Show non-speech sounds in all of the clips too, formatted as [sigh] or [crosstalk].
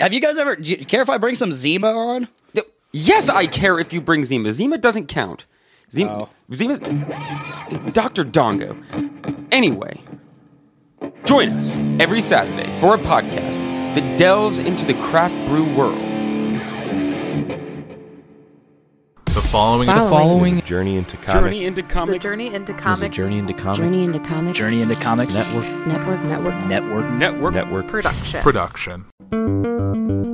have you guys ever? Do you care if I bring some Zima on? Yes, I care if you bring Zima. Zima doesn't count. Oh. Zima, Oh. Zima's Dr. Dongo. Anyway, join us every Saturday for a podcast that delves into the craft brew world. The following. The following Journey into comic. Journey into It's a journey into is a journey into comic Journey into Comics Journey into Comics network Network Network Network. Network. network. production. Production.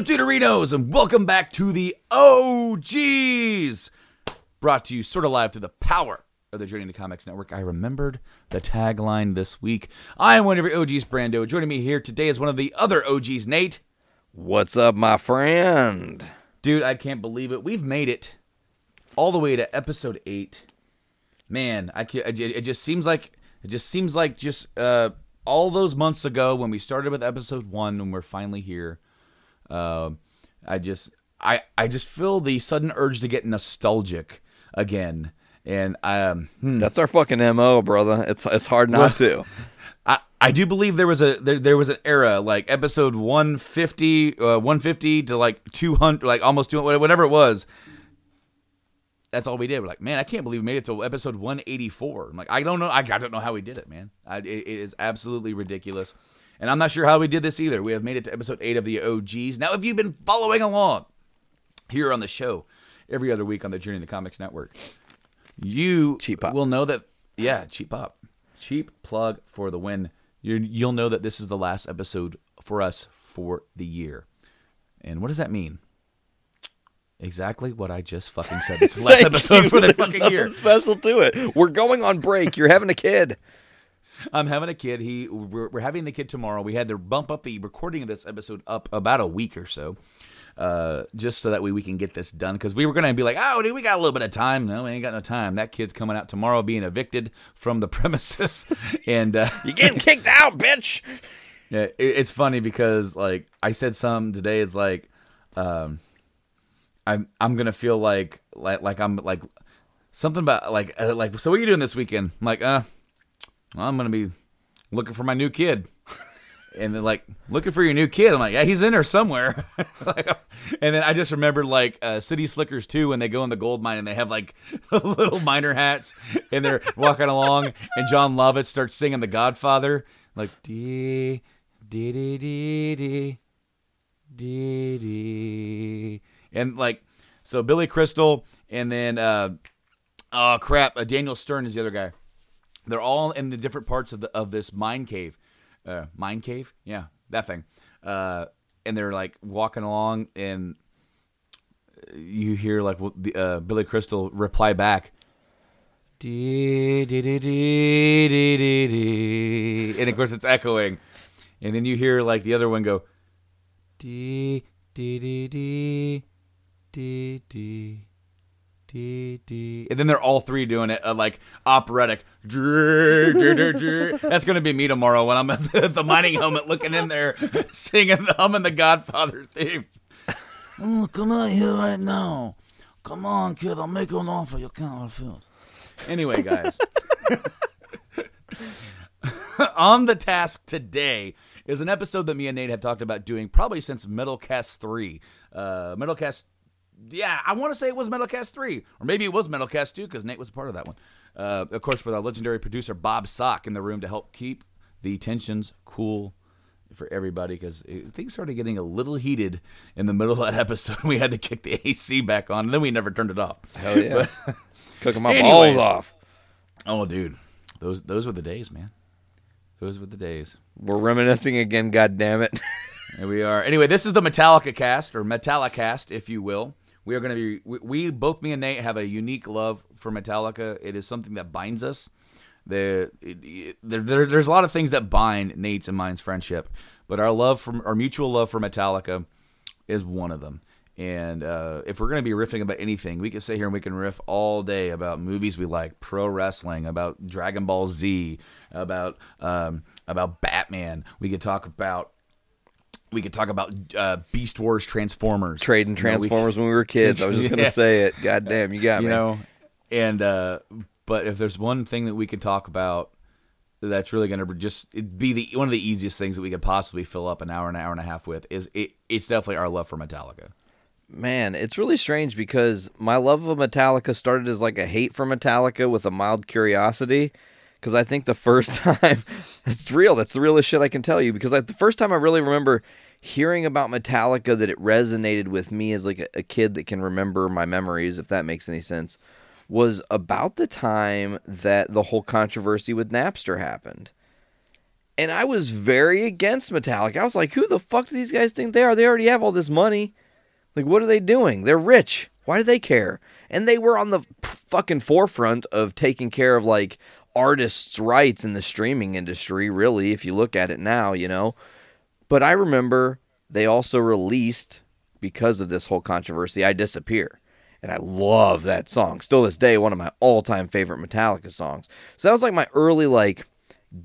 Up, Deuterinos, and welcome back to the OGs. Brought to you sort of live through the power of the Journey into Comics Network. I remembered the tagline this week. I am one of your OGs, Brando. Joining me here today is one of the other OGs, Nate. What's up, my friend? Dude, I can't believe it. We've made it all the way to episode eight. Man, I can't, it it just seems like it just seems like just uh, all those months ago when we started with episode one, and we're finally here. Um, I just I I just feel the sudden urge to get nostalgic again, and um, hmm. That's our fucking mo, brother. It's it's hard not to. I, I do believe there was a there, there was an era like episode 150 uh, 150 to like 200 like almost 200 whatever it was. That's all we did. We're like man i can't believe we made it to episode 184 i'm like i don't know. I, I don't know how we did it man. I, it, it is absolutely ridiculous and i'm not sure how we did this either we have made it to episode 8 of the og's now if you've been following along here on the show every other week on the journey in the comics network you Cheap pop. will know that yeah cheap pop cheap plug for the win you you'll know that this is the last episode for us for the year and what does that mean exactly what i just fucking said It's the last [laughs] episode you. for the There's fucking year special to it. We're going on break. You're having a kid. I'm having a kid he we're, we're having the kid tomorrow we had to bump up the recording of this episode up about a week or so uh, just so that way we can get this done because we were gonna be like, oh, dude, we got a little bit of time. No, we ain't got no time. That kid's coming out tomorrow, being evicted from the [laughs] premises, and uh, You getting kicked out, bitch. [laughs] Yeah, it, it's funny because like I said some today. It's like, um, I'm I'm gonna feel like like like I'm like something about like uh, like. So what are you doing this weekend? I'm like, uh, well, I'm gonna be looking for my new kid. And then like looking for your new kid. I'm like, yeah, he's in there somewhere. [laughs] And then I just remembered like uh, City Slickers too when they go in the gold mine and they have like [laughs] little miner hats and they're walking along and Jon Lovitz starts singing The Godfather like dee dee dee dee dee dee dee and like so Billy Crystal and then uh oh crap uh, Daniel Stern is the other guy. They're all in the different parts of the of this mine cave, uh, mine cave, yeah, that thing. Uh, and they're like walking along, and you hear like uh, Billy Crystal reply back, dee dee dee dee dee dee, and of course it's echoing, and then you hear like the other one go, dee dee dee dee dee dee. Dee, dee. And then they're all three doing it uh, like operatic. That's gonna be me tomorrow when I'm at the, the mining helmet, looking in there, [laughs] singing, humming the Godfather theme. Oh, come out here right now. Come on, kid. I'll make you an offer you can't refuse. Anyway, guys. [laughs] on the task today is an episode that me and Nate have talked about doing probably since Metalcast 3. Uh, Metalcast, yeah, I want to say it was Metalcast 3, or maybe it was Metalcast 2 because Nate was a part of that one. Uh, of course, with our legendary producer Bob Sock in the room to help keep the tensions cool for everybody because things started getting a little heated in the middle of that [laughs] episode. We had to kick the AC back on, and then we never turned it off. Hell yeah. [laughs] Cooking my Anyways. balls off. Oh, dude, those those were the days, man. Those were the days. We're reminiscing again, God damn it. [laughs] Here we are. Anyway, this is the Metallica cast or Metallicast, if you will. We are going to be we, we both me and Nate have a unique love for Metallica. It is something that binds us. There, there, there's a lot of things that bind Nate's and mine's friendship, but our love from our mutual love for Metallica is one of them. And uh, if we're going to be riffing about anything, we can sit here and we can riff all day about movies we like, pro wrestling, about Dragon Ball Z, about um, about Batman. We could talk about we could talk about uh, Beast Wars Transformers, Trading You know, we- Transformers when we were kids. I was just gonna [laughs] say it. God damn, you got you me. know, and uh, but if there's one thing that we could talk about that's really going to just it'd be the one of the easiest things that we could possibly fill up an hour, an hour and a half with is it, it's definitely our love for Metallica. Man, it's really strange because my love of Metallica started as like a hate for Metallica with a mild curiosity. Because I think the first [laughs] time, it's real. That's the realest shit I can tell you. Because like the first time I really remember hearing about Metallica that it resonated with me as like a, a kid that can remember my memories, if that makes any sense, was about the time that the whole controversy with Napster happened. And I was very against Metallica. I was like, who the fuck do these guys think they are? They already have all this money. Like, what are they doing? They're rich. Why do they care? And they were on the fucking forefront of taking care of like artists' rights in the streaming industry, really, if you look at it now, you know. But I remember they also released, because of this whole controversy, I Disappear. And I love that song. Still this day, one of my all time favorite Metallica songs. So that was like my early, like,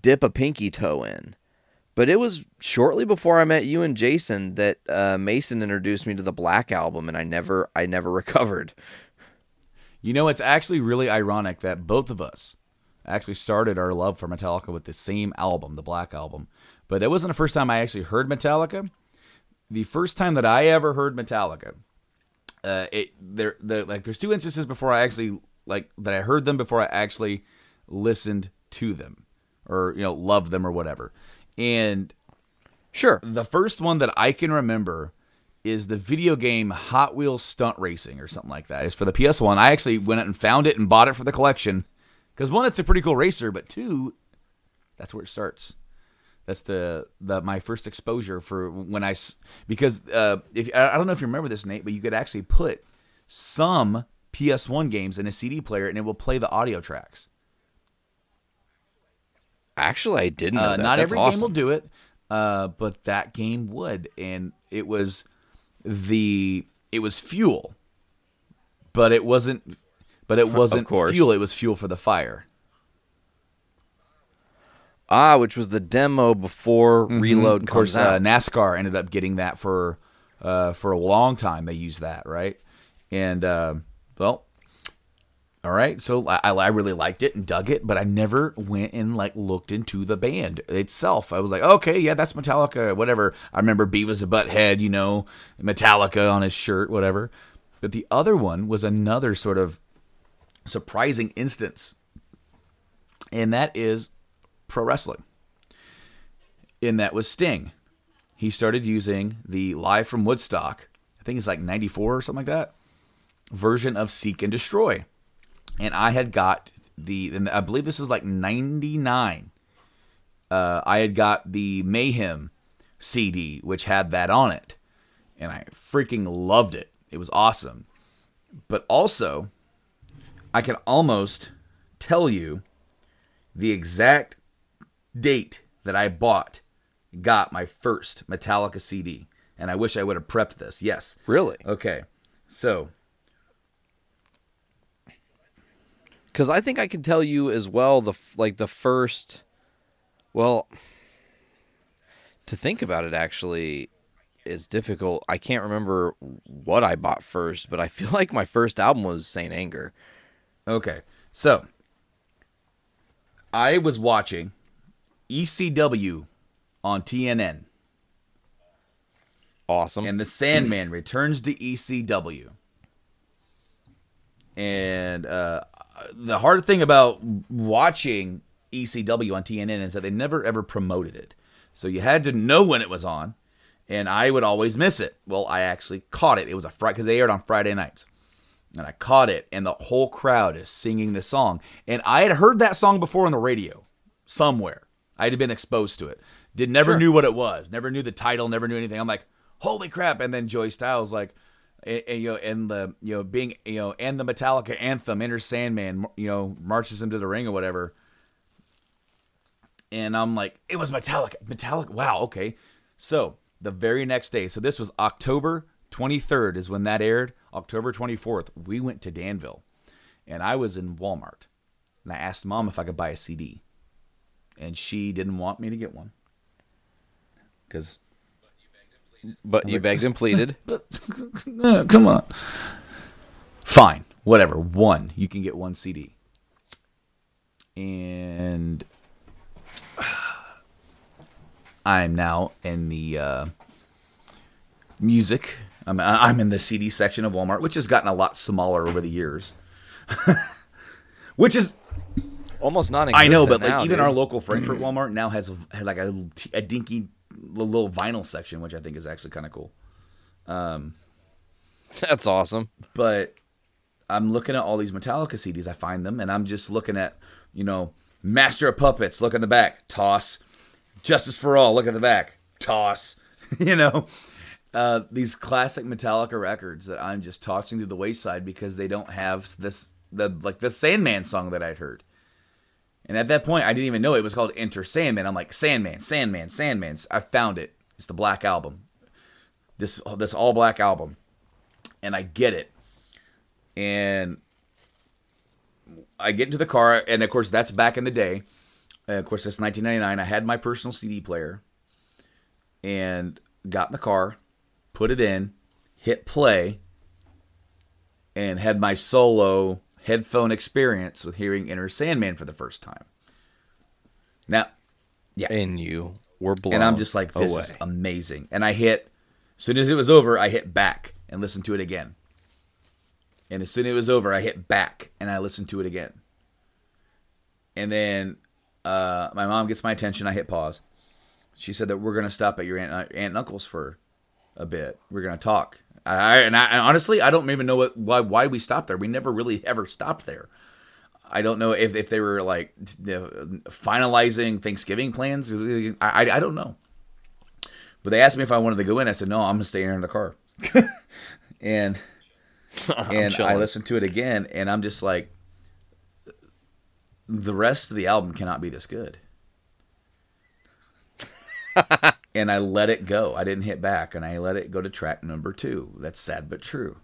dip a pinky toe in. But it was shortly before I met you and Jason that uh, Mason introduced me to the Black album, and I never, I never [laughs] recovered. You know, it's actually really ironic that both of us actually started our love for Metallica with the same album, the Black Album. But it wasn't the first time I actually heard Metallica. The first time that I ever heard Metallica, uh, it there, the, like, there's two instances before I actually like that I heard them before I actually listened to them, or you know, loved them or whatever. And Sure. the first one that I can remember is the video game Hot Wheels Stunt Racing or something like that. It's for the PS1. I actually went out and found it and bought it for the collection because one, it's a pretty cool racer, but two, that's where it starts. That's the the my first exposure for when I because uh, if I don't know if you remember this Nate, but you could actually put some PS1 games in a CD player and it will play the audio tracks. Actually, I didn't know Uh, not every awesome. game will do it, uh, but that game would, and it was the it was fuel, but it wasn't. But it wasn't fuel. It was fuel for the fire. Ah, which was the demo before Reload Of course, uh. NASCAR ended up getting that for uh, for a long time. They used that, right? And uh, well, all right. So I, I really liked it and dug it, but I never went and like looked into the band itself. I was like, okay, yeah, that's Metallica, whatever. I remember Beavis and Butthead, you know, Metallica on his shirt, whatever. But the other one was another sort of surprising instance, and that is pro wrestling. And that was Sting. He started using the Live from Woodstock, I think it's like 94 or something like that, version of Seek and Destroy. And I had got the, and I believe this is like 99. Uh, I had got the Mayhem CD, which had that on it. And I freaking loved it. It was awesome. But also, I can almost tell you the exact date that I bought, got my first Metallica CD. And I wish I would have prepped this. Yes. Really? Okay. So, Because I think I can tell you as well the like the first. Well, to think about it actually is difficult. I can't remember what I bought first, but I feel [laughs] like my first album was Saint Anger. Okay. So, I was watching ECW on TNN, Awesome. and the Sandman returns to ECW. And uh, the hard thing about watching ECW on TNN is that they never ever promoted it. So you had to know when it was on, and I would always miss it. Well, I actually caught it. It was a Friday because they aired on Friday nights. And I caught it, and the whole crowd is singing the song. And I had heard that song before on the radio somewhere. I had been exposed to it. Did never knew what it was. Never knew the title. Never knew anything. I'm like, holy crap! And then Joey Styles like, and, and, you know, and the you know being you know and the Metallica anthem, Enter Sandman, you know, marches him to the ring or whatever. And I'm like, it was Metallica. Metallica. Wow. Okay. So the very next day, so this was October 23rd is when that aired. October 24th, we went to Danville, and I was in Walmart, and I asked mom if I could buy a CD, and she didn't want me to get one because but you begged and pleaded. [laughs] But, Uh, [laughs] come on. Fine, whatever. One, you can get one CD. And [sighs] I'm now in the uh, music. I'm, I'm in the CD section of Walmart, which has gotten a lot smaller over the years. [laughs] which is Almost non I know, but like now, even dude. our local Frankfort Walmart now has like a, a dinky little vinyl section, which I think is actually kind of cool. Um, That's awesome. but I'm looking at all these Metallica CDs. I find them, and I'm just looking at, you know, Master of Puppets. Look at the back, toss. Justice for All. Look at the back, toss. [laughs] you know, uh, these classic Metallica records that I'm just tossing to the wayside because they don't have this the like the Sandman song that I'd heard. And at that point, I didn't even know it was called Enter Sandman. I'm like Sandman, Sandman, Sandman. I found it. It's the Black Album. This this all black album and I get it. And I get into the car, and of course, that's back in the day. And of course, that's 1999. I had my personal CD player and got in the car, put it in, hit play, and had my solo headphone experience with hearing Enter Sandman for the first time. Now, yeah. And you were blown and I'm just like, this away. is amazing. And I hit, as soon as it was over, I hit back and listened to it again. And as soon as it was over, I hit back and I listened to it again. And then uh, my mom gets my attention. I hit pause. She said that we're going to stop at your aunt, aunt and uncle's for a bit. We're going to talk. I, and, I, and honestly, I don't even know what why why we stopped there. We never really ever stopped there. I don't know if, if they were like you know, finalizing Thanksgiving plans. I, I I don't know. But they asked me if I wanted to go in. I said no. I'm gonna stay here in the car. [laughs] and [laughs] and I chilling. listened to it again, and I'm just like, the rest of the album cannot be this good. [laughs] and I let it go. I didn't hit back, and I let it go to track number two. That's sad but true.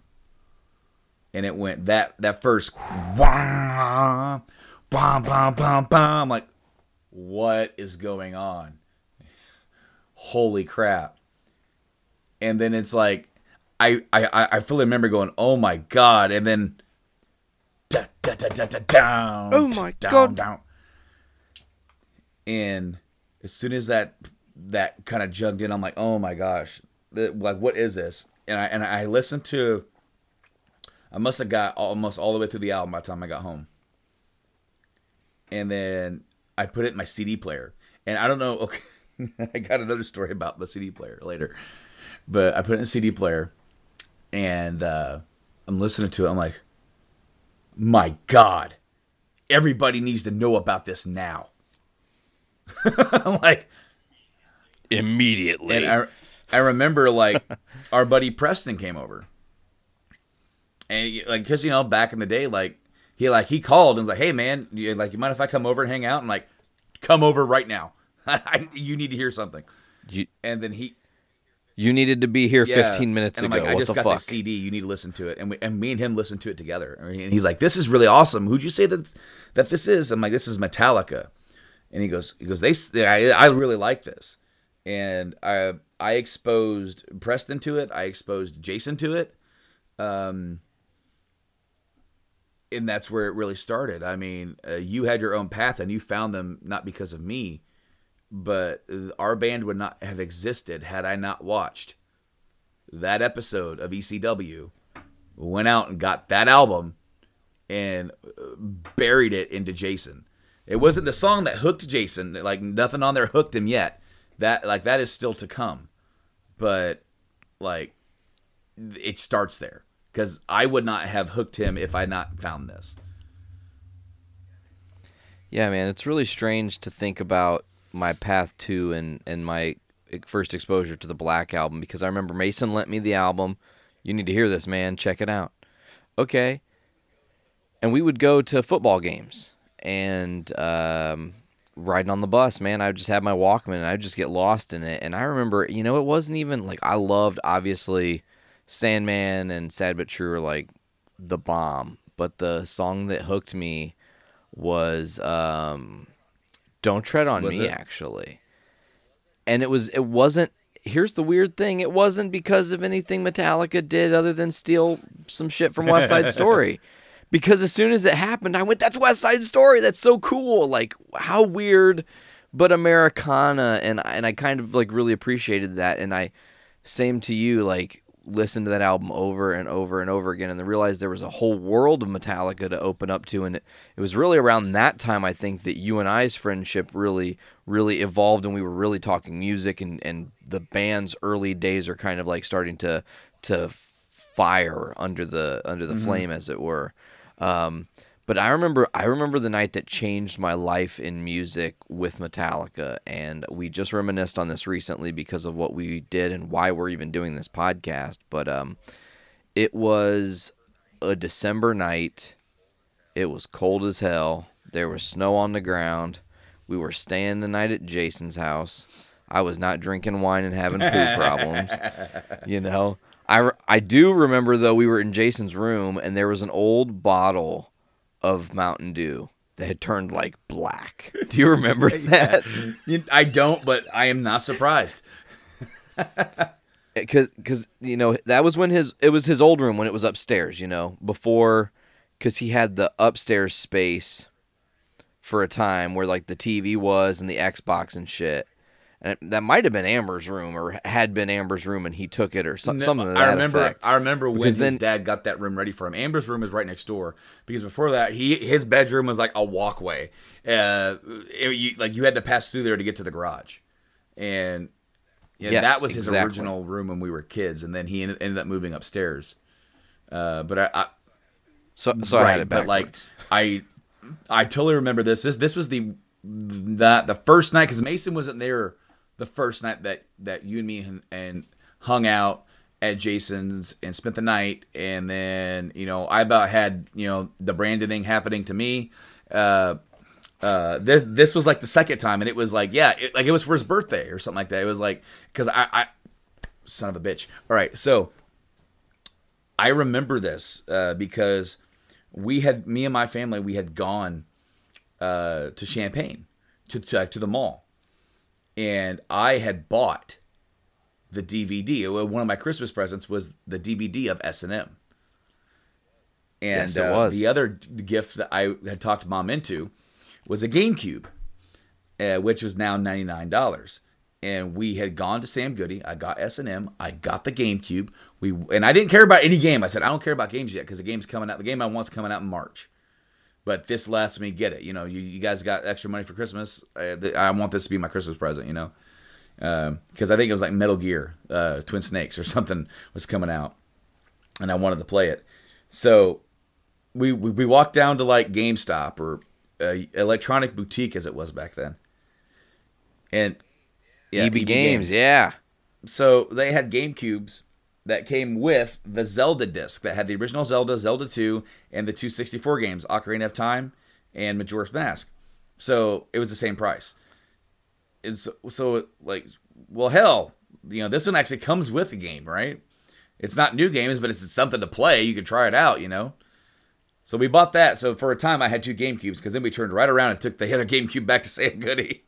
And it went that that first bam bam bam. I'm like, what is going on? [laughs] Holy crap! And then it's like, I I I fully remember going, oh my god! And then, da, da, da, da, da, down. Oh my down, God. Down. And as soon as that that kind of jugged in, I'm like, oh my gosh, like what is this? And I and I listened to. I must have got almost all the way through the album by the time I got home. And then I put it in my CD player. And I don't know. Okay, [laughs] I got another story about the CD player later. But I put it in CD player, and uh, I'm listening to it. I'm like, my God, everybody needs to know about this now. [laughs] I'm like, immediately. and I, I remember like [laughs] our buddy Preston came over, and like because you know back in the day, like he like he called and was like, "Hey man, you, like you mind if I come over and hang out?" And like, come over right now. [laughs] I, you need to hear something. you, And then he you needed to be here yeah. 15 minutes and I'm ago. like, I what just the got fuck? this CD. You need to listen to it. And we, and me and him listened to it together. And he's like, "This is really awesome. Who'd you say that that this is?" I'm like, "This is Metallica." And he goes, "He goes, they, I really like this." And I I exposed Preston to it. I exposed Jason to it. Um, and that's where it really started. I mean, uh, you had your own path, and you found them not because of me, but our band would not have existed had I not watched that episode of ECW. Went out and got that album and uh, buried it into Jason. It wasn't the song that hooked Jason. Like nothing on there hooked him yet. That like that is still to come. But like it starts there because I would not have hooked him if I not found this. Yeah, man, it's really strange to think about my path to and and my first exposure to the Black album because I remember Mason lent me the album. You need to hear this, man. Check it out. Okay. And we would go to football games and um, riding on the bus, man. I would just have my Walkman and I'd just get lost in it. And I remember, you know, it wasn't even like I loved obviously Sandman and Sad But True are like the bomb, but the song that hooked me was um, Don't Tread on What's Me it? actually. And it was it wasn't here's the weird thing, it wasn't because of anything Metallica did other than steal some shit from West Side Story. [laughs] Because as soon as it happened, I went, "That's West Side Story. That's so cool! Like how weird, but Americana." And I- and I kind of like really appreciated that. And I, same to you, like listened to that album over and over and over again, and then realized there was a whole world of Metallica to open up to. And it, it was really around that time I think that you and I's friendship really really evolved, and we were really talking music, and and the band's early days are kind of like starting to to fire under the under the mm-hmm. flame, as it were. Um, but I remember I remember the night that changed my life in music with Metallica, and we just reminisced on this recently because of what we did and why we're even doing this podcast. But um, it was a December night. It was cold as hell. There was snow on the ground. We were staying the night at Jason's house. I was not drinking wine and having poop [laughs] problems. You know, I, I do remember though we were in Jason's room and there was an old bottle of Mountain Dew that had turned like black. [laughs] Do you remember [laughs] that? I don't, but I am not surprised. Eh, because because you know that was when his it was his old room when it was upstairs. You know before because he had the upstairs space for a time where like the TV was and the Xbox and shit. And that might have been Amber's room or had been Amber's room and he took it or some, something. I remember. effect. I remember when Because his then- dad got that room ready for him. Amber's room is right next door because before that, he his bedroom was like a walkway. Uh, it- you, like you had to pass through there to get to the garage, and yeah, Yes, that was his exactly. original room when we were kids. And then he ended, ended up moving upstairs. Uh, but I, I So so I had it but like. I, I totally remember this. This this was the that the first night because Mason wasn't there the first night that that you and me and, and hung out at Jason's and spent the night, and then you know I about had you know the branding happening to me. Uh, uh, this this was like the second time, and it was like yeah, it, like it was for his birthday or something like that. It was like because I, I son of a bitch. All right, so I remember this uh, because we had me and my family we had gone uh, to Champaign to, to to the mall, and I had bought the DVD. One of my Christmas presents was the DVD of S and M. And Yes, it uh, was. the other gift that I had talked mom into was a GameCube, uh, which was now ninety nine dollars. And we had gone to Sam Goody. I got S and M. I got the GameCube. We and I didn't care about any game. I said I don't care about games yet because the game's coming out. The game I want's coming out in March. But this lets me get it. You know, you, you guys got extra money for Christmas. I, I want this to be my Christmas present. You know, because I think it was like Metal Gear, uh, Twin Snakes or [laughs] something was coming out, and I wanted to play it. So we we, we walked down to like GameStop or uh, Electronic Boutique as it was back then, and yeah, EB, EB Games, yeah. so they had Game Cubes that came with the Zelda disc that had the original Zelda, Zelda 2, and the two 64 games, Ocarina of Time and Majora's Mask. So it was the same price. And so, so like, well, hell, you know, this one actually comes with a game, right? It's not new games, but it's something to play. You can try it out, you know? So we bought that. So for a time, I had two Game Cubes because then we turned right around and took the other [laughs] Game Cube back to Sam Goody.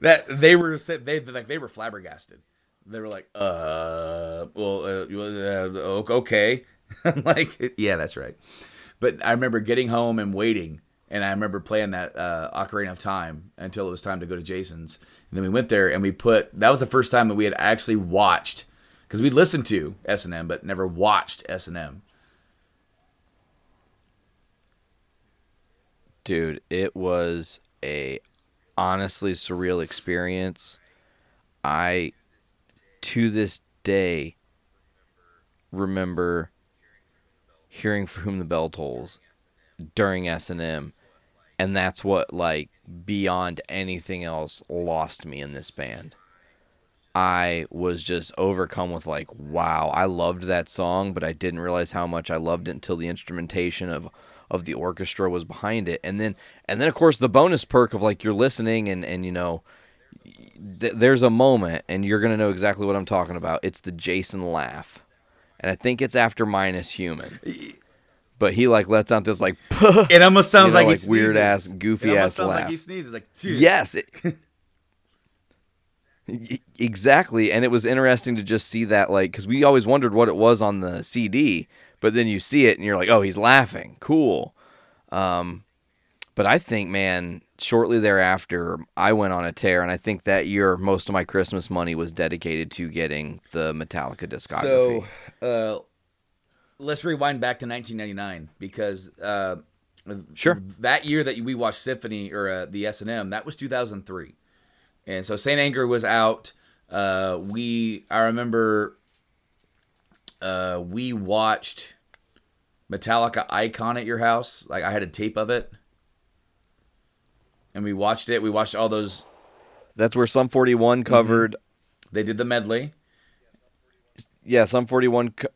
That they were they like they were flabbergasted. They were like, uh, well, uh, uh, okay. [laughs] I'm like, yeah, that's right. But I remember getting home and waiting, and I remember playing that uh, Ocarina of Time until it was time to go to Jason's. And then we went there and we put. That was the first time that we had actually watched, because we listened to S and M, but never watched S and M. Dude, it was a honestly surreal experience. I to this day remember hearing for whom the bell tolls during S&M and that's what like beyond anything else lost me in this band. I was just overcome with like wow, I loved that song, but I didn't realize how much I loved it until the instrumentation of of the orchestra was behind it. And then and then of course the bonus perk of like you're listening and and you know th- there's a moment and you're going to know exactly what I'm talking about. It's the Jason laugh. And I think it's after minus human. But he like lets out this like [laughs] It almost sounds know, like, he like weird ass, goofy it almost ass sounds laugh. Like he sneezes. Like, dude. Yes. It, [laughs] exactly. And it was interesting to just see that, like, because we always wondered what it was on the CD, but then you see it and you're like, oh, he's laughing. Cool. Um, but I think, man, shortly thereafter, I went on a tear, and I think that year most of my Christmas money was dedicated to getting the Metallica discography. So, uh, let's rewind back to 1999 because uh, Sure. that year that we watched Symphony or uh, the S and M, that was 2003, and so Saint Anger was out. Uh, we I remember uh, we watched Metallica Icon at your house. Like I had a tape of it, and we watched it. We watched all those. That's where Sum 41 covered. They did the medley. Yeah, Sum 41. Co-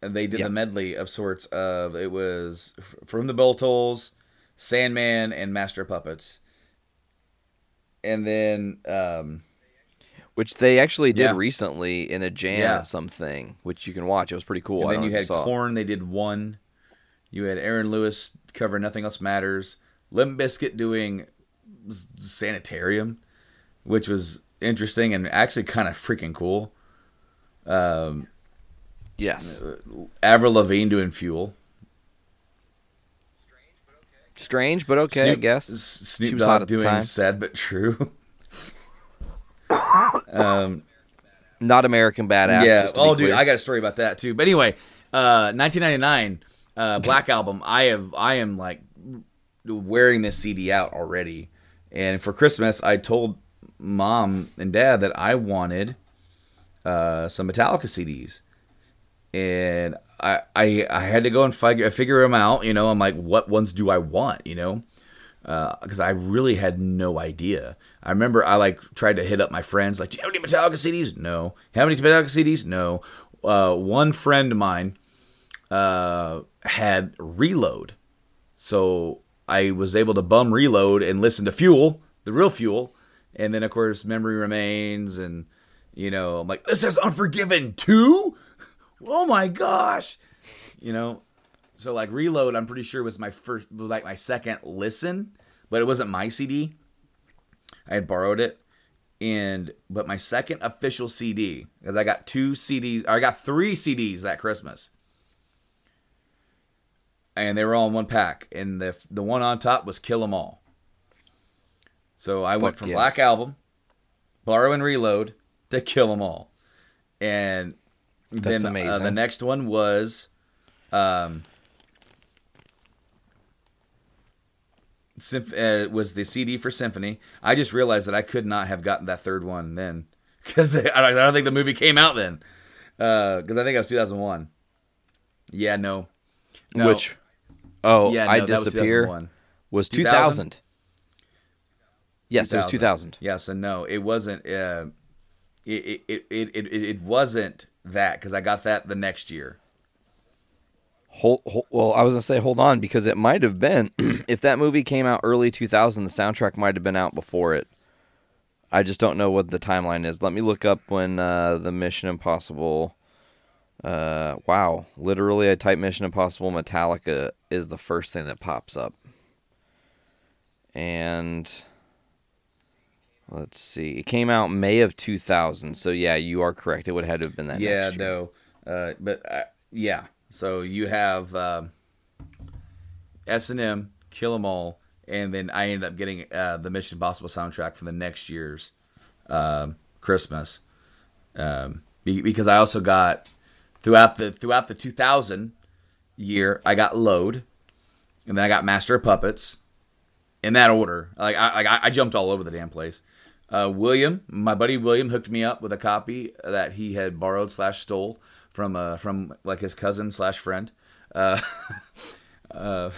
and they did Yeah. the medley of sorts of it was F- from the Bell Tolls, Sandman, and Master Puppets, and then um, which they actually did Yeah. recently in a jam Yeah. something, which you can watch. It was pretty cool. and I then you had. Korn. They did one. You had Aaron Lewis cover "Nothing Else Matters." Limp Bizkit doing "Sanitarium," which was interesting and actually kind of freaking cool. Um, Yes. Avril Lavigne doing "Fuel." Strange, but okay, I Snoop, guess. S- She Snoop Dogg doing "Sad but True." [laughs] um, Not American Badass. yeah. just to be Oh, dude. I got a story about that too. But anyway, uh, 1999, uh, Black Album. I have, I am like wearing this CD out already, and for Christmas, I told mom and dad that I wanted uh, some Metallica CDs, and I, I, I had to go and figure figure them out. You know, I'm like, what ones do I want? You know. Because I really had no idea. I remember I like tried to hit up my friends, like, "Do you have any Metallica CDs?" No. Have any Metallica CDs? No. Uh, one friend of mine uh, had Reload, so I was able to bum Reload and listen to Fuel, the real Fuel, and then of course Memory Remains, and you know, I'm like, "This is Unforgiven too." Oh my gosh, you know. So like Reload, I'm pretty sure was my first, was like my second listen, but it wasn't my CD. I had borrowed it, and but my second official CD because I got two CDs, or I got three CDs that Christmas, and they were all in one pack, and the the one on top was Kill 'Em All. So I went from yes. Black Album, Borrow and Reload to Kill 'Em All, and That's then Uh, the next one was um, uh, was the CD for Symphony. I just realized that I could not have gotten that third one then [laughs] because I don't think the movie came out then because I think it was 2001. Yeah, no, no. Which, oh, yeah, no, I that was disappear 2001. was 2000? 2000. Yes, it was 2000. Yes and no, it wasn't. Uh, it, it, it, it, it, it wasn't that because I got that the next year. Hold, hold, well, I was gonna say hold on because it might have been [clears throat] if that movie came out early 2000, the soundtrack might have been out before it. I just don't know what the timeline is. Let me look up when uh, the Mission Impossible. Uh, wow, literally, I type Mission Impossible Metallica is the first thing that pops up. And let's see, it came out May of 2000. So yeah, you are correct. It would have had to have been that. yeah, no, uh, but uh, yeah, So you have um S and M, Kill 'Em All, and then I ended up getting uh, the Mission Impossible soundtrack for the next year's um, Christmas. Um, because I also got throughout the throughout the 2000 year, I got Load, and then I got Master of Puppets, in that order. Like I, I jumped all over the damn place. Uh, William, my buddy William, hooked me up with a copy that he had borrowed slash stole from uh, from like his cousin slash friend. Uh, [laughs] uh,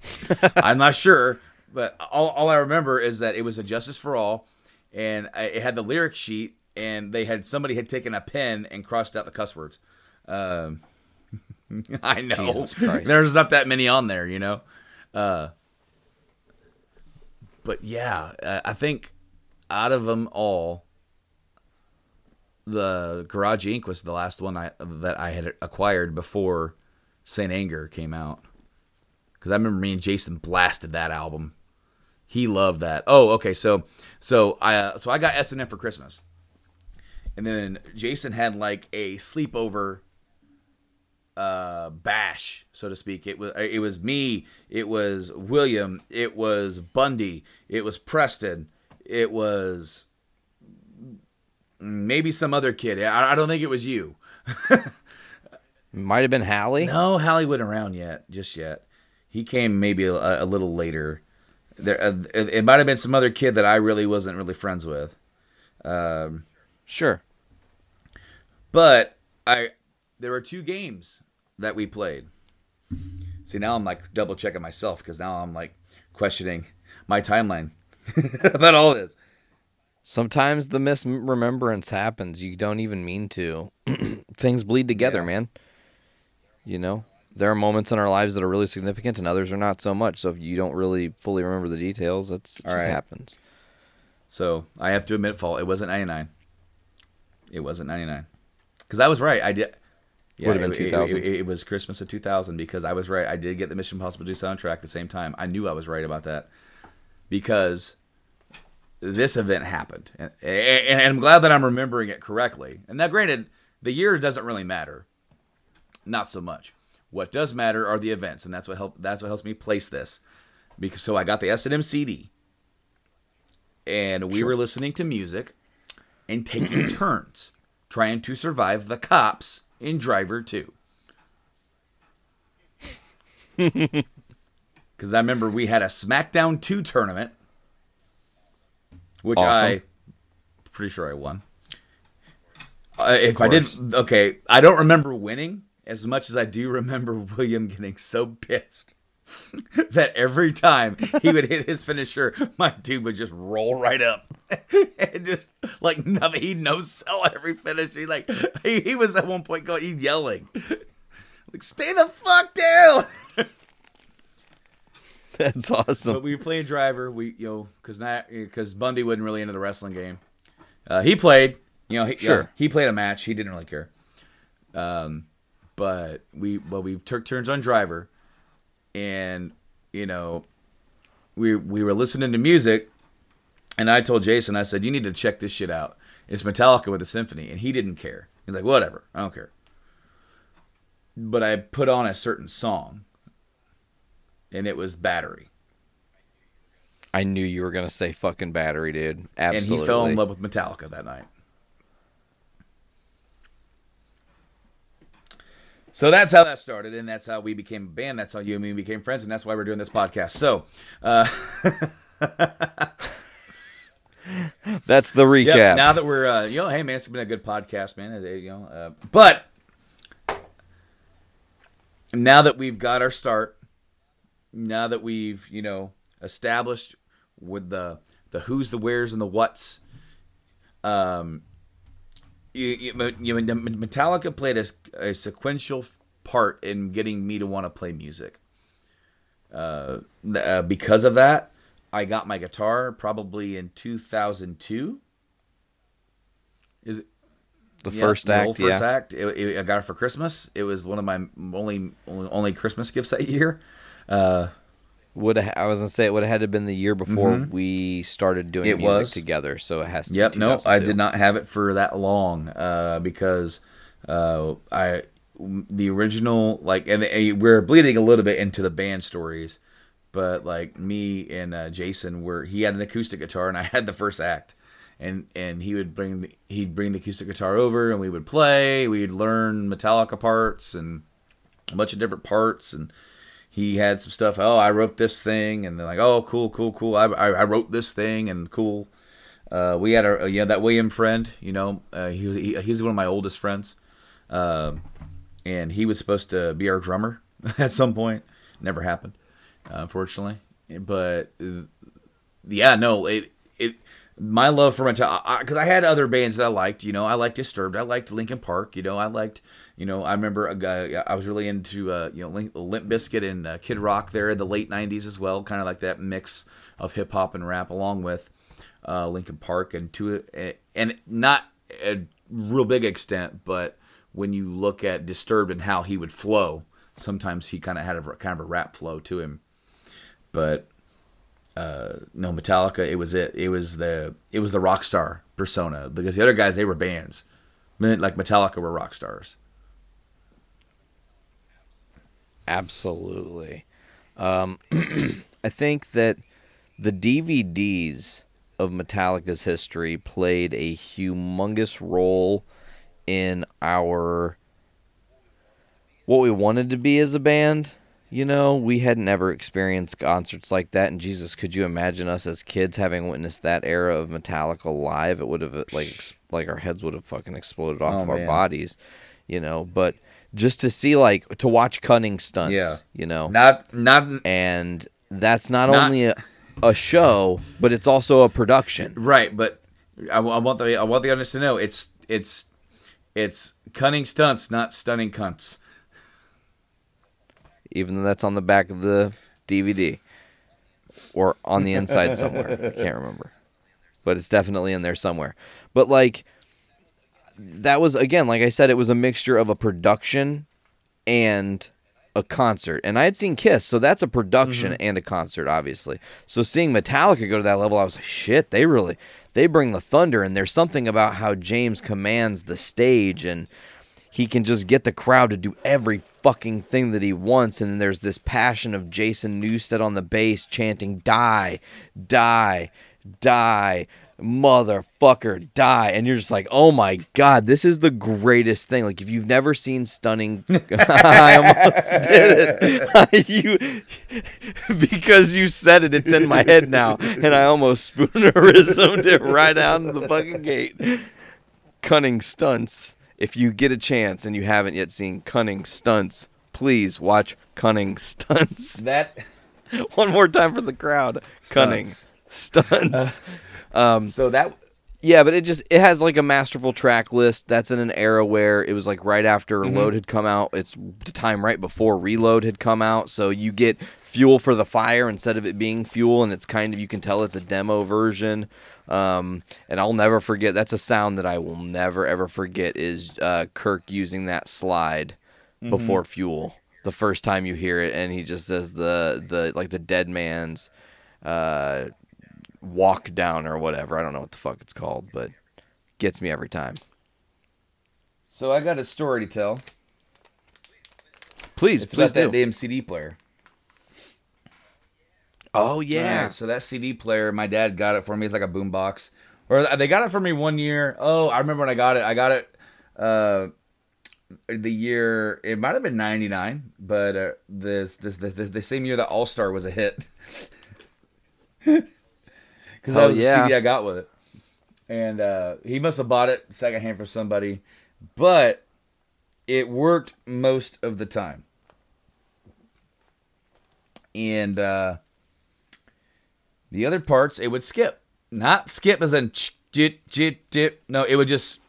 [laughs] I'm not sure, but all, all I remember is that it was a Justice for All, and I, it had the lyric sheet, and they had somebody had taken a pen and crossed out the cuss words. Um, [laughs] I know there's not that many on there, you know. Uh, but yeah, I think out of them all, the Garage Inc. was the last one I that I had acquired before Saint Anger came out. Because I remember me and Jason blasted that album. He loved that. Oh, okay. So, so I uh, so I got S and M for Christmas, and then Jason had like a sleepover uh bash so to speak it was it was me it was william it was bundy it was preston it was maybe some other kid i, I don't think it was you Might have been Hallie. no hallie wasn't around yet just yet he came maybe a, a little later there uh, it, it might have been some other kid that i really wasn't really friends with um Sure. But I there were two games that we played. See now I'm like double checking myself because now I'm like questioning my timeline [laughs] about all this. Sometimes the misremembrance happens. You don't even mean to. [clears throat] Things bleed together, Yeah. man. You know, there are moments in our lives that are really significant, and others are not so much. So if you don't really fully remember the details, that's it All just right. happens. So I have to admit fault. It wasn't 99. It wasn't 99. Because I was right. I did. Yeah, Would've been it- it- 2000. It, it was Christmas of 2000 because I was right. I did get the Mission Impossible 2 soundtrack at the same time. I knew I was right about that because this event happened, and, and, I'm glad that I'm remembering it correctly. And now, granted, the year doesn't really matter, not so much. What does matter are the events, and that's what help. That's what helps me place this. Because so I got the S and M CD, and we were listening to music and taking [clears throat] turns trying to survive the cops in Driver 2. [laughs] Because I remember we had a SmackDown 2 tournament, which I pretty sure I won. Uh, if I did, okay, I don't remember winning as much as I do remember [laughs] William getting so pissed [laughs] that every time he would hit his finisher, my dude would just roll right up [laughs] and just like nothing. He'd no sell every finish. He like he, he was at one point going, he's yelling, like "Stay the fuck down!" [laughs] That's awesome. But we playing driver. We you know because that because Bundy wasn't really into the wrestling game. Uh, he played. You know, he, Sure. he played a match. He didn't really care. Um, but we well we took turns on driver, and you know, we we were listening to music, and I told Jason, I said, you need to check this shit out. It's Metallica with a symphony, and he didn't care. He's like, whatever, I don't care. But I put on a certain song, and it was Battery. I knew you were gonna say fucking battery, dude. Absolutely. and he fell in love with Metallica that night. So that's how that started, and that's how we became a band. That's how you and me became friends, and that's why we're doing this podcast. So, uh, [laughs] That's the [laughs] recap. yep, now that we're, uh, you know, hey man, it's been a good podcast, man. Uh, You know, uh, but now that we've got our start, now that we've, you know, established with the the who's, the where's, and the what's, um, you, you, you, Metallica played a, a sequential part in getting me to want to play music. Uh, uh, because of that, I got my guitar probably in 2002. Is it the yeah, first the act, old first yeah. act? It, it- I got it for Christmas. It was one of my only only, only Christmas gifts that year. Uh, Would have I was gonna say it would have had to been the year before we started doing Mm-hmm. It music was. together. So it has to. Yep. be No, I did not have it for that long uh, because uh, I the original like, and the, we're bleeding a little bit into the band stories, but like me and uh, Jason were he had an acoustic guitar and I [laughs] had the first act, and and he would bring the, he'd bring the acoustic guitar over and we would play, we'd learn Metallica parts and a bunch of different parts and he had some stuff. Oh, I wrote this thing, and they're like, oh, cool, cool, cool. I, I, I wrote this thing, and cool. Uh, we had a yeah that William friend, you know, uh, he, he he's one of my oldest friends, um, and he was supposed to be our drummer [laughs] at some point. Never happened, uh, unfortunately. But uh, yeah, no, it it my love for Metallica because I, I, had other bands that I liked. You know, I liked Disturbed, I liked Linkin Park. You know, I liked you know I remember a guy I was really into uh, you know Limp, Limp and uh, Kid Rock there in the late '90s as well, kind of like that mix of hip hop and rap along with uh, Linkin Park, and to and not a real big extent, but when you look at Disturbed and how he would flow, sometimes he kind of had a kind of a rap flow to him. But uh, no, Metallica, it was it. It was the it was the rock star persona because the other guys they were bands, like Metallica were rock stars. Absolutely. Um, [clears throat] I think that the DVDs of Metallica's history played a humongous role in our what we wanted to be as a band. You know, we had never experienced concerts like that, and Jesus, could you imagine us as kids having witnessed that era of Metallica live? It would have like like our heads would have fucking exploded off Oh, of our man. bodies, you know. But just to see like to watch cunning stunts, Yeah. you know, Not not and that's not, Not- only a, a show, but it's also a production. right, but I, I want the I want the audience to know it's it's it's cunning stunts, not stunning cunts. Even though that's on the back of the DVD or on the inside [laughs] somewhere. I can't remember. But it's definitely in there somewhere. But like that was again, like I said, it was a mixture of a production and a concert. And I had seen Kiss, so that's a production mm-hmm. and a concert, obviously. So seeing Metallica go to that level, I was like, shit, they really they bring the thunder and there's something about how James commands the stage and he can just get the crowd to do every fucking thing that he wants. And there's this passion of Jason Newsted on the bass chanting, die, die, die, motherfucker, die. And you're just like, oh my God, this is the greatest thing. Like, if you've never seen Stunning, [laughs] I almost did it. [laughs] you, [laughs] because you said it, it's in my head now. And I almost spoonerismed it right out of the fucking gate. Cunning Stunts. If you get a chance and you haven't yet seen Cunning Stunts, please watch Cunning Stunts. [laughs] That [laughs] One more time for the crowd. Cunning Stunts. [laughs] um, so that yeah, but it just it has like a masterful track list. That's in an era where it was like right after Mm-hmm. Load had come out. It's the time right before Reload had come out, so you get Fuel for the Fire instead of it being Fuel, and it's kind of you can tell it's a demo version. Um, and I'll never forget. That's a sound that I will never ever forget. Is uh, Kirk using that slide Mm-hmm. before Fuel the first time you hear it, and he just does the the like the dead man's uh, walk down or whatever. I don't know what the fuck it's called, but gets me every time. so I got a story to tell. Please, It's please about that damn CD player. Oh yeah. So that CD player, my dad got it for me. It's like a boombox, or they got it for me one year. Oh, I remember when I got it. I got it uh, the year it might have been '99, but uh, this, this this the, the same year that All Star was a hit. [laughs] Because that Oh, was yeah. the CD I got with it, and uh, he must have bought it secondhand from somebody, but it worked most of the time. And uh, the other parts, it would skip. Not skip as in ch- jit, jit, jit. No, it would just,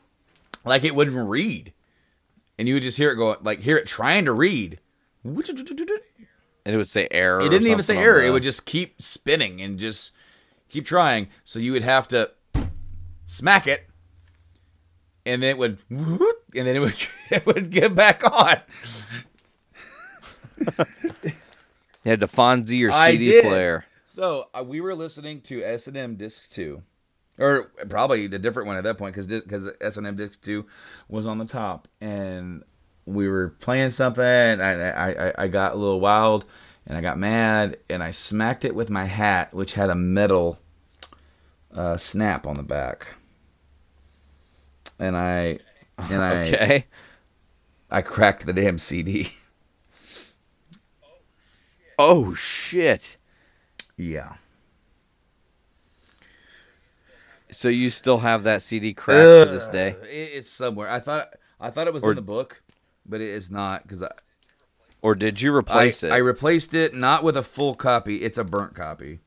like, it wouldn't read. And you would just hear it go, like, hear it trying to read. And it would say error. It didn't even say error. It would just keep spinning and just keep trying. So you would have to smack it. And then it would, [laughs] and then it would, [laughs] it would get back on. [laughs] You had to Fonzie your CD player. So uh, we were listening to S and M Disc Two, or probably the different one at that point because because S and M Disc Two was on the top, and we were playing something, and I, I I got a little wild, and I got mad, and I smacked it with my hat, which had a metal uh, snap on the back, and I and I [laughs] Okay. I cracked the damn CD. Oh shit. Yeah. So you still have that CD cracked to this day? Uh, It's somewhere. I thought I thought it was Or- in the book, but it is not because I, Or did you I replace it? I replaced it not with a full copy. It's a burnt copy.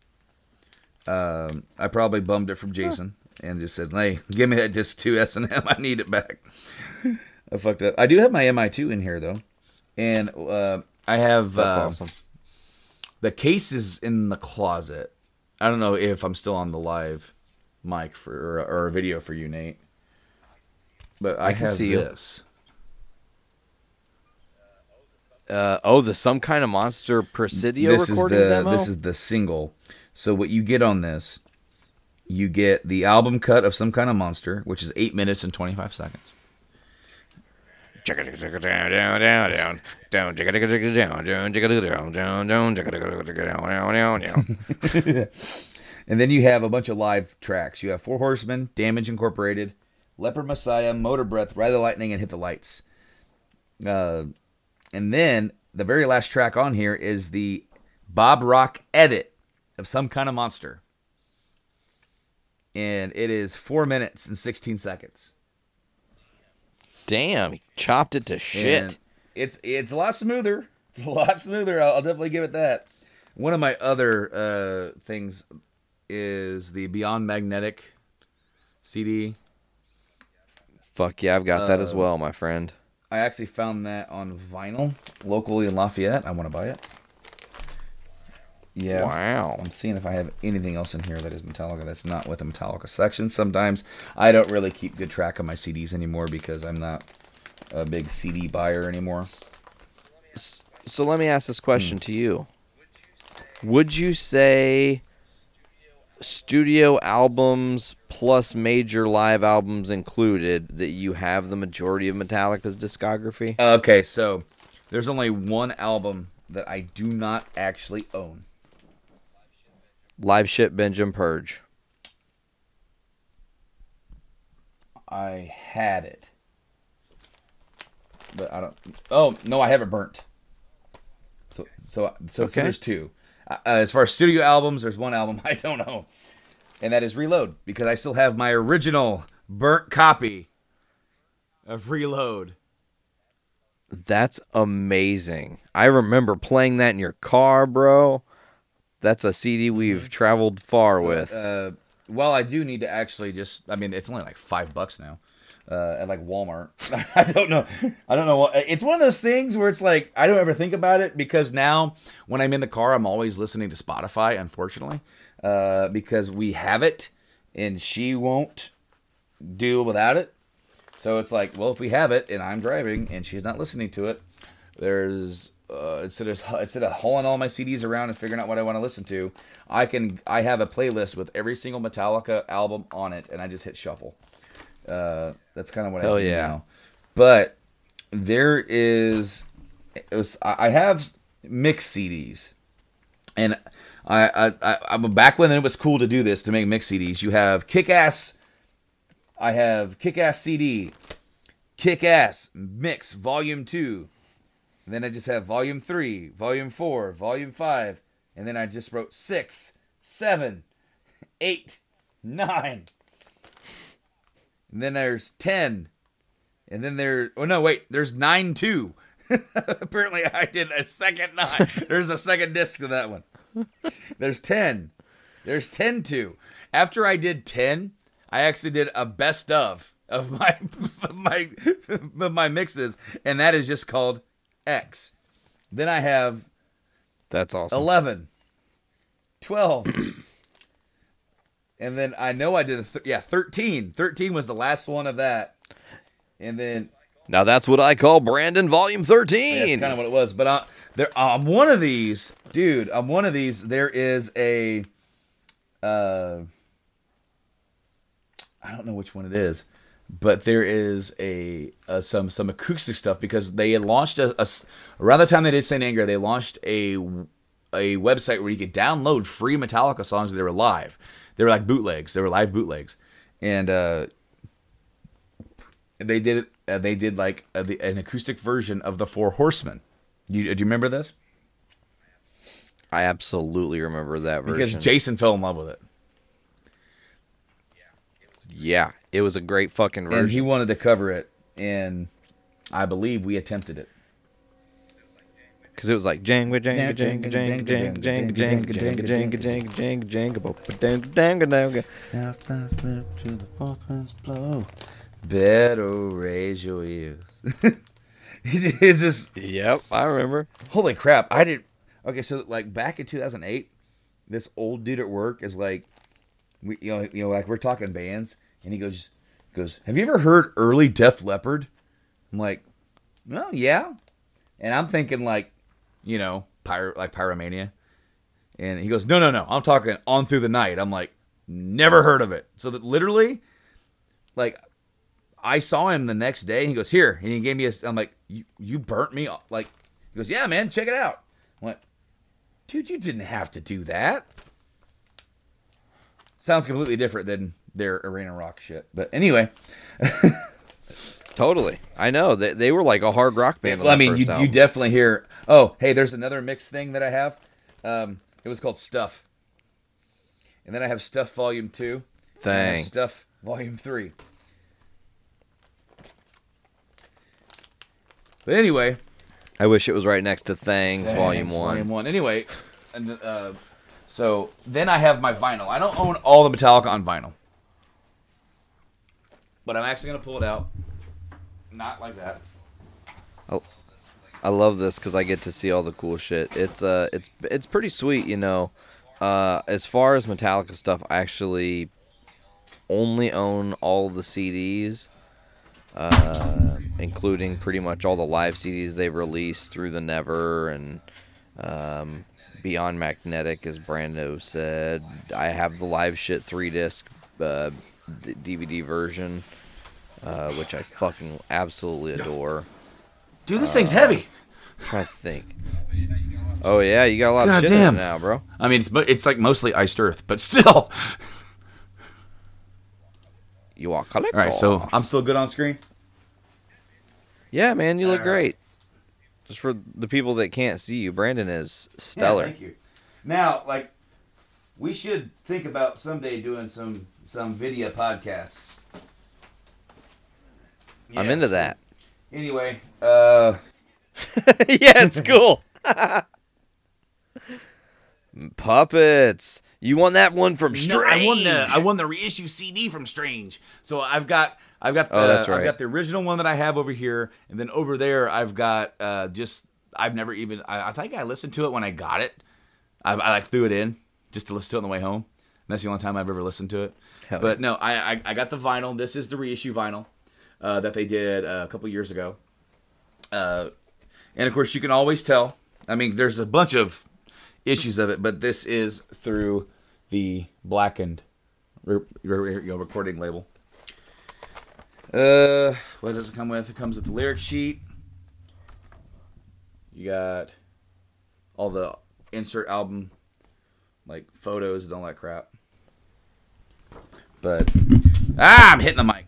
Um, I probably bummed it from Jason and just said, "Hey, give me that disc two S and M. I need it back." [laughs] I fucked up. I do have my MI two in here though, and uh, I have That's uh, awesome. The case is in the closet. I don't know if I'm still on the live mic for or, or a video for you, Nate. But I, I can see this. Uh, oh, the some kind of monster Presidio this is recording the demo. this is the single. So what you get on this, you get the album cut of some kind of monster, which is eight minutes and twenty five seconds. [laughs] And then you have a bunch of live tracks. You have Four Horsemen, Damage Incorporated, Leper Messiah, Motor Breath, Ride the Lightning, and Hit the Lights. Uh, and then the very last track on here is the Bob Rock edit of some kind of monster. And it is four minutes and 16 seconds. Damn, he chopped it to shit. And it's it's a lot smoother. It's a lot smoother. I'll, I'll definitely give it that. One of my other uh, things is the Beyond Magnetic CD. Fuck yeah, I've got that Uh, as well, my friend. I actually found that on vinyl locally in Lafayette. I want to buy it. Yeah. Wow. I'm seeing if I have anything else in here that is Metallica that's not with a Metallica section. Sometimes I don't really keep good track of my CDs anymore because I'm not a big CD buyer anymore. So let me ask this Hmm. question to you. Would you say studio albums plus major live albums included that you have the majority of Metallica's discography? Okay, so there's only one album that I do not actually own. Live Shit Binge and Purge. I had it, but I don't. Oh no, I have it burnt. So so so, so there's two. Uh, as far as studio albums, there's one album [laughs] I don't know. and that is Reload because I still have my original burnt copy of Reload. That's amazing. I remember playing that in your car, bro. That's a CD we've traveled far So, with. Uh, well, I do need to actually just. I mean, it's only like five bucks now. Uh, at like Walmart. [laughs] I don't know. I don't know what. It's one of those things where it's like I don't ever think about it because now when I'm in the car, I'm always listening to Spotify. Unfortunately, uh, because we have it, and she won't do without it. So it's like, well, if we have it and I'm driving and she's not listening to it, there's uh, instead of instead of hauling all my CDs around and figuring out what I want to listen to, I can I have a playlist with every single Metallica album on it, and I just hit shuffle. Uh, that's kind of what Hell I do yeah. now. But there is, it was I have mixed CDs, and I I, I I'm back when it was cool to do this to make mixed CDs. You have Kick Ass. I have Kick Ass CD, Kick Ass Mix Volume 2. And then I just have Volume 3, Volume 4, Volume 5. And then I just wrote 6, 7, 8, 9. And then there's 10. And then there, oh no, wait, there's 9 too. [laughs] Apparently I did a second 9. [laughs] There's a second disc to that one. There's 10. There's 10 too. After I did 10, I actually did a best of of my [laughs] of my of my mixes, and that is just called X. Then I have That's awesome. 11, 12, and then I know I did a th- yeah 13. 13 was the last one of that, and then Now that's what I call Brandon Volume 13. that's kind of what it was. But uh, there, on one of these, dude, I'm one of these, there is a, uh, I don't know which one it is, but there is a, uh some some acoustic stuff because they had launched a, a around the time they did Saint Anger, they launched a a website where you could download free Metallica songs that were live. They were like bootlegs. They were live bootlegs, and uh, they did uh, they did like uh, the, an acoustic version of the Four Horsemen. You, do you remember this? I absolutely remember that version. Because Jason fell in love with it, yeah, it was a great fucking and he wanted to cover it, and I believe we attempted it. Because it was like Jenga, Jenga, Jenga, Jenga, Jenga, Jenga, Jenga, Jenga, Jenga, Jenga, Jenga, Jenga, Jenga, Jenga, Jenga. Better raise your ears. it's just Yep, I remember. holy crap! I did. Okay, so like back in 2008, this old dude at work is like, we you know you know like we're talking bands, and he goes goes, Have you ever heard early Def Leppard? I'm like, No, yeah, and I'm thinking like, you know, pyro like Pyromania, and he goes, No, no, no, I'm talking On Through the Night. I'm like, never heard of it. So that literally, like. I saw him the next day and he goes, Here. And he gave me a. I'm like, You, you burnt me off. Like, he goes, Yeah, man, check it out. I went, Dude, you didn't have to do that. Sounds completely different than their arena rock shit. But anyway, [laughs] Totally. I know. They, they were like a hard rock band. well, I mean, you, you definitely hear. Oh, hey, there's another mixed thing that I have. Um, it was called Stuff. And then I have Stuff Volume 2. and Thanks. Stuff Volume 3. But anyway, I wish it was right next to Thangs, Volume 1. Volume one. Anyway, and uh, so then I have my vinyl. I don't own all the Metallica on vinyl, but I'm actually gonna pull it out. Not like that. Oh, I love this because I get to see all the cool shit. It's uh, it's it's pretty sweet, you know. Uh, as far as Metallica stuff, I actually only own all the CDs, uh, including pretty much all the live CDs they've released through the Never and um, Beyond Magnetic, as Brando said. I have the live shit three disc uh, d- DVD version, uh, which I fucking absolutely adore. Dude, this thing's heavy. trying to think. Oh yeah, you got a lot God of shit damn. in it now, bro. I mean, it's mo- it's like mostly iced earth, but still. You are collector. All right, so I'm still good on screen. yeah, man, you look great. Just for the people that can't see you, Brandon is stellar. Yeah, thank you. Now, like, we should think about someday doing some some video podcasts. I'm into so- that. Anyway, uh, [laughs] yeah, it's [laughs] cool. Puppets. You won that one from Strange. No, I won the I won the reissue CD from Strange. So I've got I've got the Oh, that's I've got the original one that I have over here, and then over there I've got uh, just I've never even I, I think I listened to it when I got it. I, I like threw it in just to listen to it on the way home. And that's the only time I've ever listened to it. Hell but no, I, I I got the vinyl. This is the reissue vinyl uh, that they did uh, a couple years ago. Uh, and of course, you can always tell. I mean, there's a bunch of issues of it, but this is through the blackened re- re- know, recording label. Uh, what does it come with? It comes with the lyric sheet. You got all the insert album like photos and all that crap. But ah, I'm hitting the mic.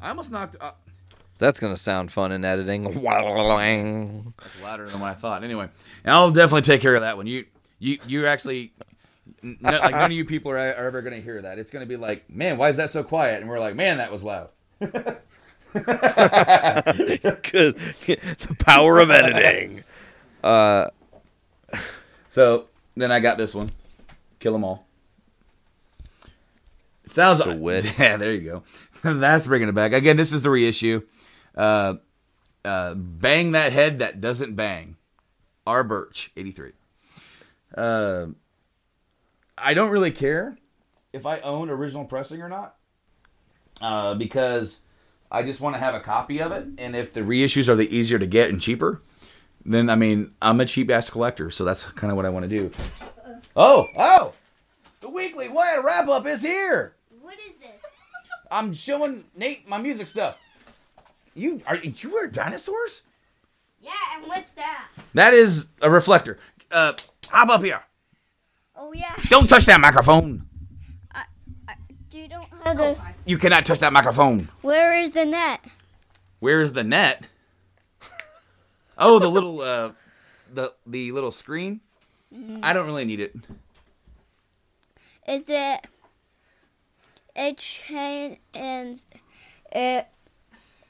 I almost knocked. Uh, That's gonna sound fun in editing. [laughs] that's louder than what I thought. Anyway, I'll definitely take care of that one. You, you, you're actually n- like none of you people are, are ever going to hear that. It's going to be like, man, why is that so quiet? And we're like, man, that was loud. [laughs] Good. [laughs] the power of editing. Uh, So then I got this one, Kill 'Em All. Sounds Sweet. [laughs] Yeah, there you go. [laughs] That's bringing it back again. This is the reissue. Uh, uh, bang that head that doesn't bang. R. Birch, eighty three. Uh, I don't really care if I own original pressing or not, uh, because I just want to have a copy of it. And if the reissues are the easier to get and cheaper, then I mean I'm a cheap ass collector, so that's kind of what I want to do. Oh, oh, the weekly what wrap up is here. What is this? I'm showing Nate my music stuff. You are you wear dinosaurs? Yeah, and what's that? That is a reflector. Uh, hop up here. Oh yeah. Don't touch that microphone. Do you don't have the? You cannot touch that microphone. Where is the net? Where is the net? Oh, the little uh, the the little screen. I don't really need it. Is it? It chain and it.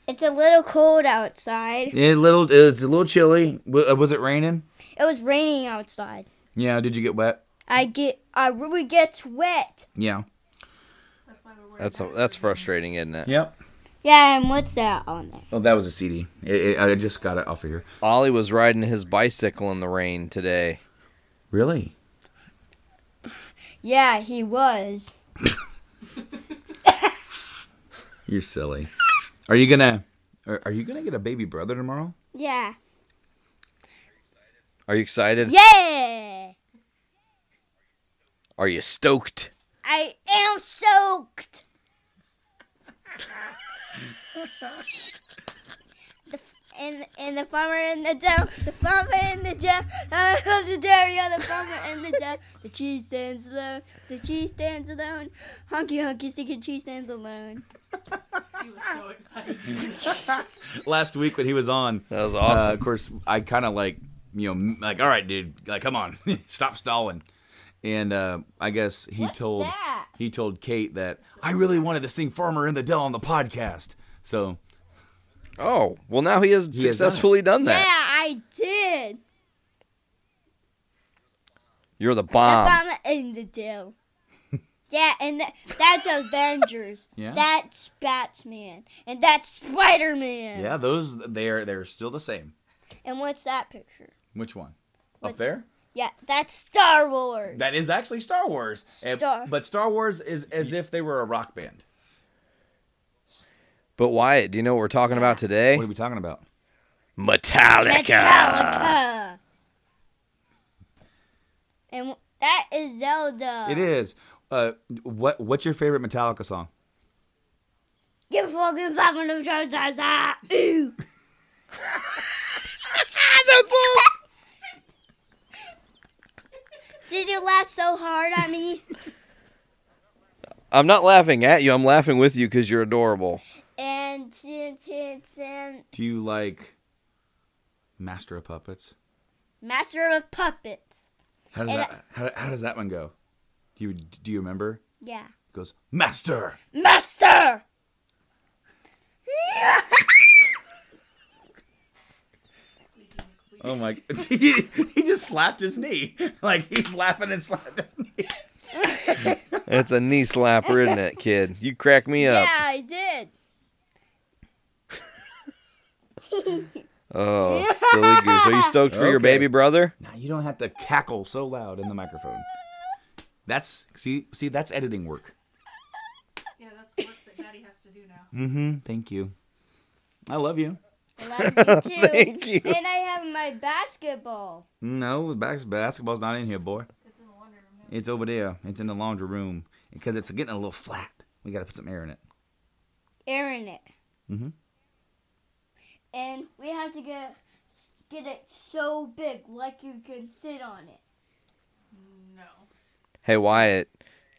It's a little cold outside. Yeah, little. It's a little chilly. Uh, Was it raining? It was raining outside. Yeah. Did you get wet? I get. I really get wet. Yeah. That's that's frustrating, isn't it? Yep. Yeah, and what's that on there? Oh, that was a CD. It, it, I just got it off of here. Ollie was riding his bicycle in the rain today. Really? Yeah, he was. You're silly. Are you gonna? Are, are you gonna get a baby brother tomorrow? Yeah. Are you excited? Yeah. Are you stoked? I am soaked. [laughs] The- and and the farmer in the dough, the farmer in the dough, uh, the dairy on the farmer in the dough. The cheese stands alone, the cheese stands alone. Honky honky sticky cheese stands alone. He was so excited. [laughs] Last week when he was on, That was uh, awesome. of course, I kind of like you know like all right, dude, like come on, [laughs] stop stalling. And uh, I guess he What's told that? he told Kate that I really wanted to sing "Farmer in the Dell" on the podcast. So oh, well now he has He has done it. successfully done, Yeah. I did. You're the The bomb. farmer in the deal. Yeah, and that, that's Avengers. [laughs] Yeah. That's Batman. And that's Spider Man. yeah, those they're they're still the same. And what's that picture? Which one? Up there? Yeah, that's Star Wars. That is actually Star Wars. Star- But Star Wars is as if they were a rock band. But Wyatt, do you know what we're talking about today? What are we talking about? Metallica. Metallica. And that is Zelda. It is. Uh, what What's your favorite Metallica song? Give a fucking five on the charge, Ooh. Did you laugh so hard at me? I'm not laughing at you. I'm laughing with you because you're adorable. Do you like Master of Puppets? Master of Puppets. How does And that how, how does that one go? Do you do you remember? Yeah. It goes Master. Master! Oh my! [laughs] he, he just slapped his knee [laughs] like he's laughing and slapped his knee. It's a knee slapper, isn't it, kid? You crack me up. Yeah, I did. [laughs] Oh, silly goose. Are you stoked for your Okay. baby brother? Now you don't have to cackle so loud in the microphone. That's see see that's editing work. Yeah, that's work that Daddy has to do now. Mm-hmm. Thank you. I love you. I love you too. [laughs] Thank you. And I have my basketball. No, bas- basketball's not in here, boy. It's in the laundry room. It's over there. It's in the laundry room because it's getting a little flat. We got to put some air in it. Air in it. Mm Mhm. And we have to get get it so big, like you can sit on it. No. Hey, Wyatt,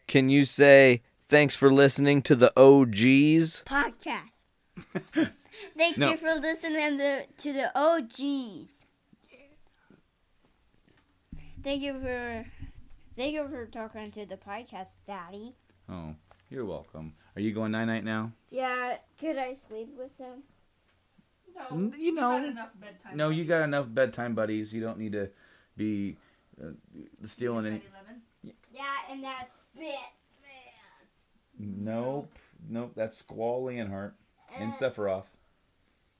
can you say thanks for listening to the OGs? Podcast. [laughs] Thank No. you for listening to, to the OGs. Thank you for thank you for talking to the podcast, Daddy. Oh, you're welcome. Are you going night night now? Yeah, could I sleep with them? No. N- you got know- enough bedtime. No, you buddies. got enough bedtime buddies. You don't need to be uh, stealing any. Yeah, and that's bit. Nope, nope. That's Squall Leonhart and Uh, Sephiroth.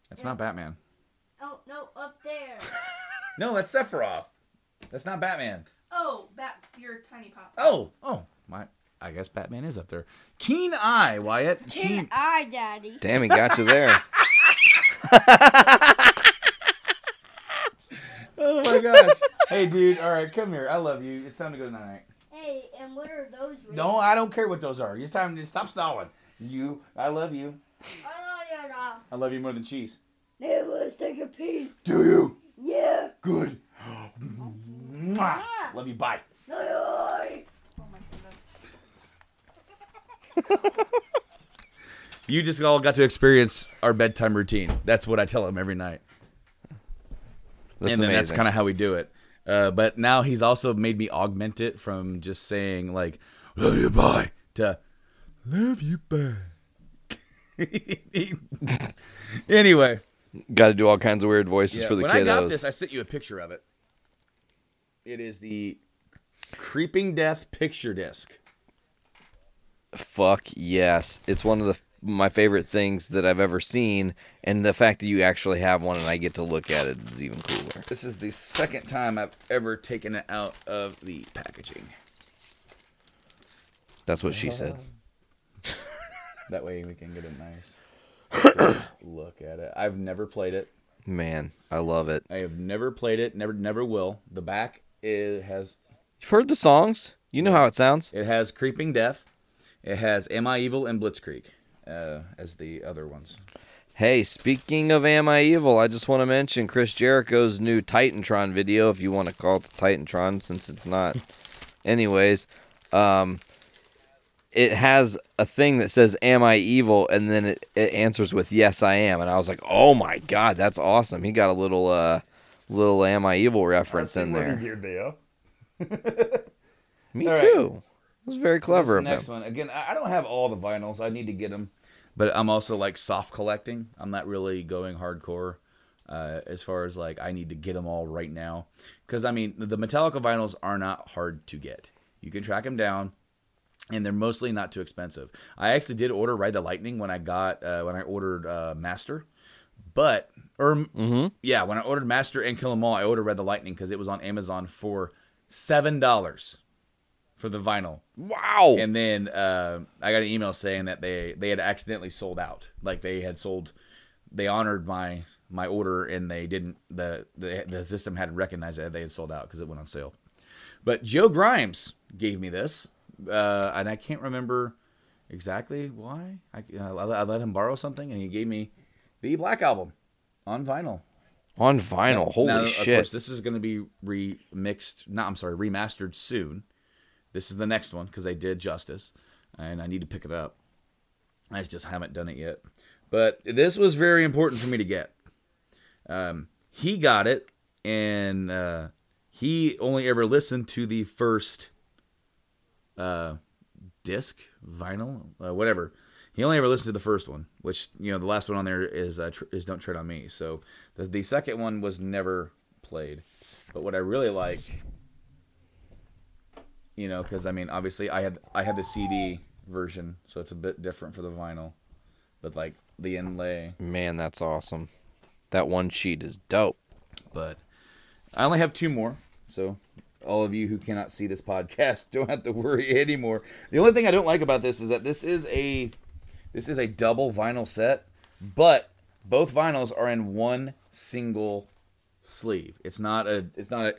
That's not Batman. Oh no, up there. [laughs] No, that's Sephiroth. That's not Batman. Oh, that your tiny pop. Oh, oh, my. I guess Batman is up there. Keen Eye, Wyatt. Keen eye, Daddy? Damn, he got you there. [laughs] Oh my gosh. hey, dude. All right, come here. I love you. It's time to go night night. Hey, and what are those? No, I don't care what those are. It's time to stop stalling. You, I love you. I love you, Rob. I love you more than cheese. Never take a piece. Do you? Yeah. Good. Mwah. Love you. Bye. No. Oh my goodness. [laughs] You just all got to experience our bedtime routine. That's what I tell him every night. That's and then that's kind of how we do it. Uh, but now he's also made me augment it from just saying like "love you bye" to "love you bye." [laughs] anyway, Got to do all kinds of weird voices yeah, for the when kiddos. I got this, I sent you a picture of it. It is the Creeping Death picture disc. Fuck yes, it's one of the my favorite things that I've ever seen, and the fact that you actually have one and I get to look at it is even cooler. This is the second time I've ever taken it out of the packaging. That's what she oh. said. [laughs] That way we can get a nice [coughs] look at it. I've never played it. Man, I love it. I have never played it. Never, never will. The back it has You've heard the songs. You know how it sounds. it has Creeping Death. It has Am I Evil and Blitzkrieg uh, as the other ones. Hey, speaking of Am I Evil, I just want to mention Chris Jericho's new Titantron video, if you want to call it the Titantron, since it's not. [laughs] Anyways, um, it has a thing that says "Am I evil?" and then it, it answers with "Yes, I am." And I was like, "Oh my god, that's awesome!" He got a little uh, little "Am I evil?" reference in there. [laughs] Me All right. too. It was very So clever this of next him. one again. I I don't have all the vinyls. I need to get them, but I'm also like soft collecting. I'm not really going hardcore uh, as far as like I need to get them all right now. Because I mean, the Metallica vinyls are not hard to get. You can track them down, and they're mostly not too expensive. I actually did order Ride the Lightning when I got uh, when I ordered uh, Master, but or yeah, when I ordered Master and Kill 'Em All, I ordered Ride the Lightning because it was on Amazon for seven dollars for the vinyl. Wow. And then uh, I got an email saying that they they had accidentally sold out. Like they had sold, they honored my my order and they didn't the the, the system hadn't recognized that they had sold out because it went on sale. But Joe Grimes gave me this, uh, and I can't remember exactly why. I, uh, I let him borrow something, and he gave me the Black Album on vinyl. On vinyl. Holy Now, Of shit. course, this is going to be remixed. Not, I'm sorry, remastered soon. This is the next one because they did justice, and I need to pick it up. I just haven't done it yet. But this was very important for me to get. Um, he got it, and uh, he only ever listened to the first uh, disc, vinyl, uh, whatever. He only ever listened to the first one, which you know the last one on there is uh, tr- is "Don't Tread on Me." So the, the second one was never played. But what I really like, you know, because I mean, obviously I had I had the CD version, so it's a bit different for the vinyl. But like the inlay, Man, that's awesome. That one sheet is dope. but I only have two more. So all of you who cannot see this [laughs] podcast don't have to worry anymore. The only thing I don't like about this is that this is a this is a double vinyl set, but both vinyls are in one single sleeve. It's not a it's not a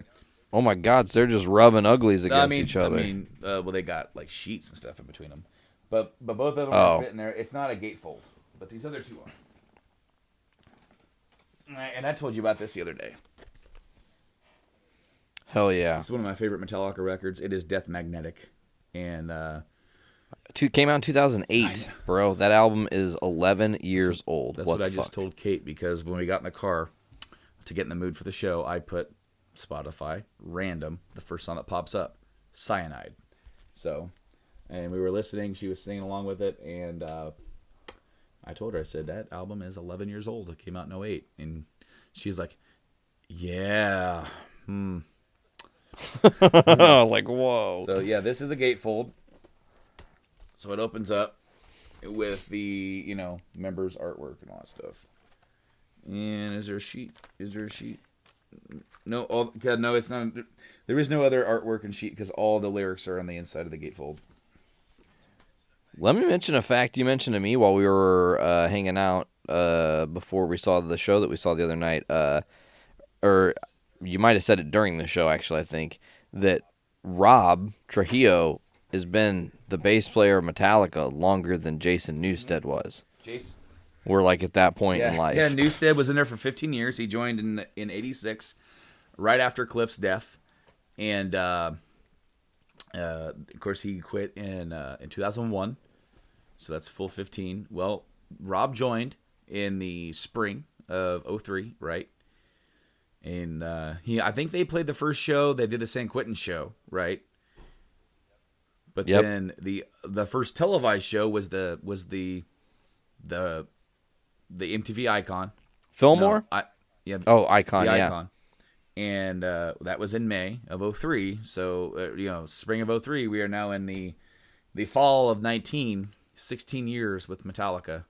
Oh my god, so they're just rubbing uglies against I mean, each other. I mean, uh, well, they got like sheets and stuff in between them, but but both of them Oh. are fit in there. It's not a gatefold, but these other two are. And I, told you about this the other day. Hell yeah. This is one of my favorite Metallica records. It is Death Magnetic, and uh, Two, came out in 2008, bro. That album is 11 years old. that's what what, I the just told Kate because when we got in the car to get in the mood for the show, I put Spotify random, the first song that pops up, Cyanide. So, and we were listening. She was singing along with it, and uh, I told her, I said that album is 11 years old. It came out in 08, and she's like, "Yeah." Hmm. [laughs] like, whoa. So yeah, this is a gatefold. So it opens up with the you know members artwork and all that stuff. And is there a sheet? Is there a sheet? No, all God, no, it's not. There is no other artwork and sheet because all the lyrics are on the inside of the gatefold. Let me mention a fact you mentioned to me while we were uh, hanging out uh, before we saw the show that we saw the other night. Uh, or you might have said it during the show, actually, I think, that Rob Trujillo has been the bass player of Metallica longer than Jason Newsted was. Jason. We're like at that point Yeah, in life. yeah. Newsted was in there for 15 years. He joined in in '86, right after Cliff's death, and uh, uh, of course he quit in uh, in 2001. So that's full 15. Well, Rob joined in the spring of 03, right? And uh, he, I think they played the first show. They did the San Quentin show, right? But Yep. then the the first televised show was the was the the the MTV icon. Fillmore? No, I, yeah. Oh, Icon, the yeah. icon. And uh, that was in May of 03. So, uh, you know, spring of 03, we are now in the the fall of 19, 16 years with Metallica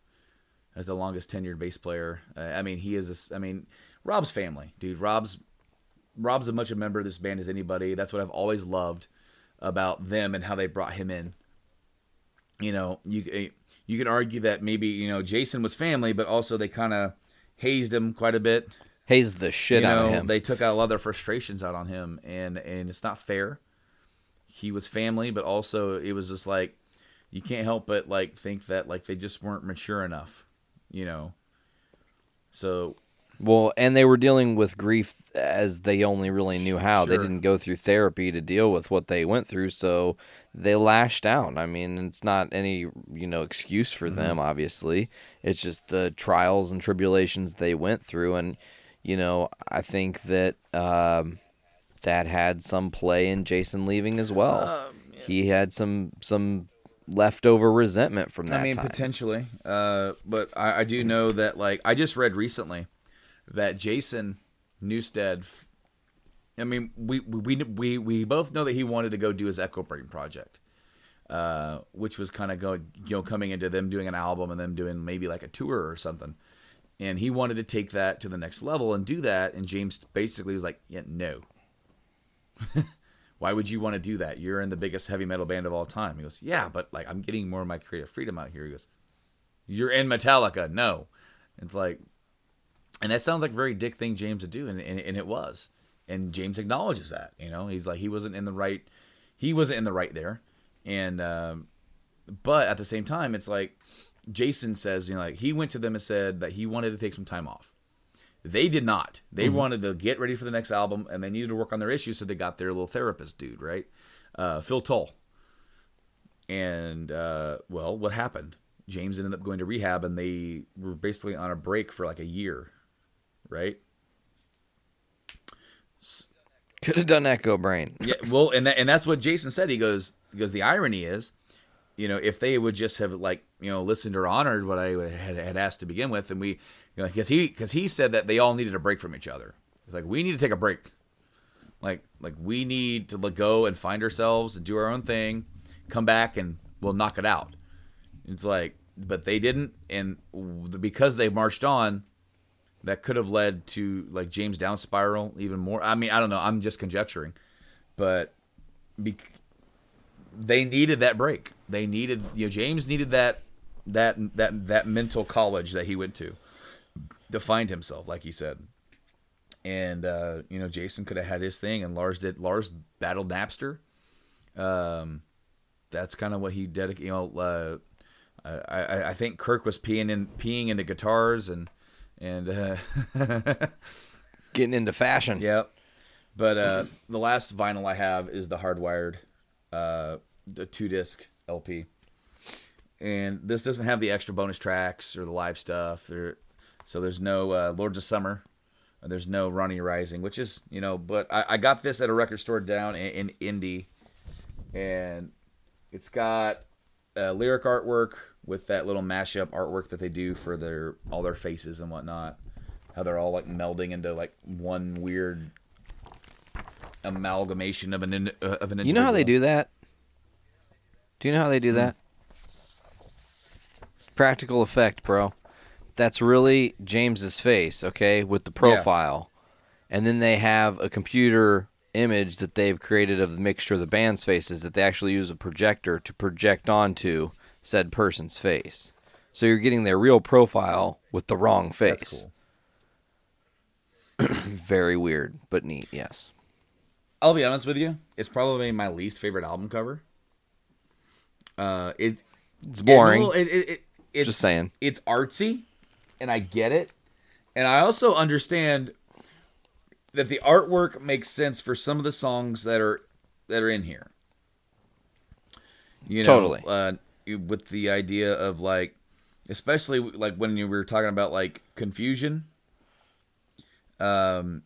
as the longest tenured bass player. Uh, I mean, he is, a I mean, Rob's family, dude. Rob's Rob's as much a member of this band as anybody. That's what I've always loved about them and how they brought him in. You know, you you can argue that maybe you know Jason was family, but also they kind of hazed him quite a bit. Hazed the shit you out of him. they took out a lot of their frustrations out on him, and and it's not fair. He was family, but also it was just like you can't help but like think that like they just weren't mature enough, you know. So Well, and they were dealing with grief as they only really knew how. They didn't go through therapy to deal with what they went through, so they lashed out. I mean, it's not any, you know, excuse for Mm-hmm. them, obviously. It's just the trials and tribulations they went through and you know, I think that um that had some play in Jason leaving as well. Um, He had some some leftover resentment from that I mean, time. potentially. Uh, but I, I do know that, like, I just read recently that Jason Newsted. f- I mean, we we we we both know that he wanted to go do his Echo Brain project, uh, which was kind of going, you know, coming into them doing an album and them doing maybe like a tour or something. And he wanted to take that to the next level and do that. And James basically was like, "Yeah, no." [laughs] Why would you want to do that? You're in the biggest heavy metal band of all time. He goes, Yeah, but like I'm getting more of my creative freedom out here. He goes, You're in Metallica. No. It's like and that sounds like a very dick thing James to do, and, and, and it was. And James acknowledges that. You know, he's like he wasn't in the right he wasn't in the right there. And um but at the same time, it's like Jason says, you know, like he went to them and said that he wanted to take some time off. They did not. They wanted to get ready for the next album, and they needed to work on their issues, so they got their little therapist dude, right? Uh, Phil Towle. And uh, well, what happened? James ended up going to rehab, and they were basically on a break for like a year, right? Could have done Echo Brain. Yeah, well, and that, and that's what Jason said. He goes because the irony is, you know, if they would just have like you know listened or honored what I had, had asked to begin with, and we, you know, because he because he said that they all needed a break from each other. It's like we need to take a break. Like like we need to let go and find ourselves and do our own thing, come back and we'll knock it out. It's like, but they didn't, and because they marched on, that could have led to like James down spiral even more. I mean, I don't know. I'm just conjecturing, but be- they needed that break. They needed you know James needed that that that that mental college that he went to to find himself, like he said. And uh, you know, Jason could have had his thing, and Lars did. Lars battled Napster. Um, that's kind of what he dedicated. You know, uh, I, I I think Kirk was peeing in peeing into guitars and and uh, [laughs] Getting into fashion. Yep. But uh, the last vinyl I have is the Hardwired, uh, the two disc LP, and this doesn't have the extra bonus tracks or the live stuff. There, so there's no uh, Lords of Summer, there's no Ronnie Rising, which is you know. But I, I got this at a record store down in, in Indy, and it's got uh, lyric artwork with that little mashup artwork that they do for their all their faces and whatnot. How they're all like melding into like one weird amalgamation of an in, uh, of an. You know how they do that? Do you know how they do Hmm. that? Practical effect, bro. That's really James's face, okay, with the profile. And then they have a computer image that they've created of the mixture of the band's faces that they actually use a projector to project onto said person's face. So you're getting their real profile with the wrong face. That's cool. [clears throat] Very weird, but neat, yes. I'll be honest with you. It's probably my least favorite album cover. Uh, it It's boring. It, it, it- it's, Just saying. It's artsy, and I get it, and I also understand that the artwork makes sense for some of the songs that are that are in here. You know, Totally. uh, with the idea of like, especially like when you were talking about like confusion, um,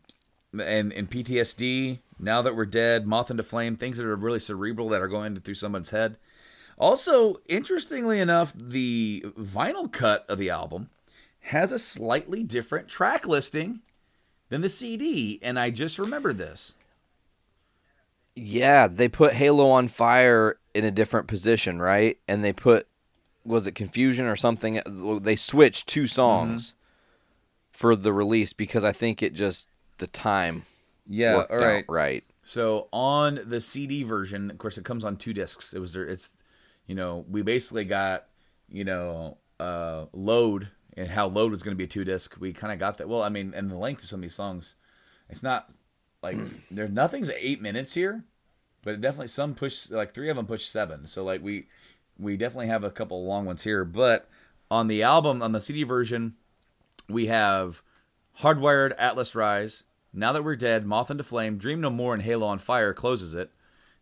and and PTSD. Now that we're dead, moth into flame, things that are really cerebral that are going through someone's head. Also, interestingly enough, the vinyl cut of the album has a slightly different track listing than the CD, and I just remembered this. Yeah, they put Halo on Fire in a different position, right? And they put was it Confusion or something? They switched two songs for the release because I think it just the time Yeah, worked all right. out right. So on the CD version, of course, it comes on two discs. It was there. It's, you know, we basically got, you know, uh, load and how load was going to be a two disc. We kind of got that. Well, I mean, and the length of some of these songs, it's not like there. Nothing's eight minutes here, but it definitely some push like three of them push seven. So like we we definitely have a couple long ones here. But on the album, on the CD version, we have Hardwired, Atlas Rise, Now That We're Dead, Moth into Flame, Dream No More, and Halo on Fire closes it.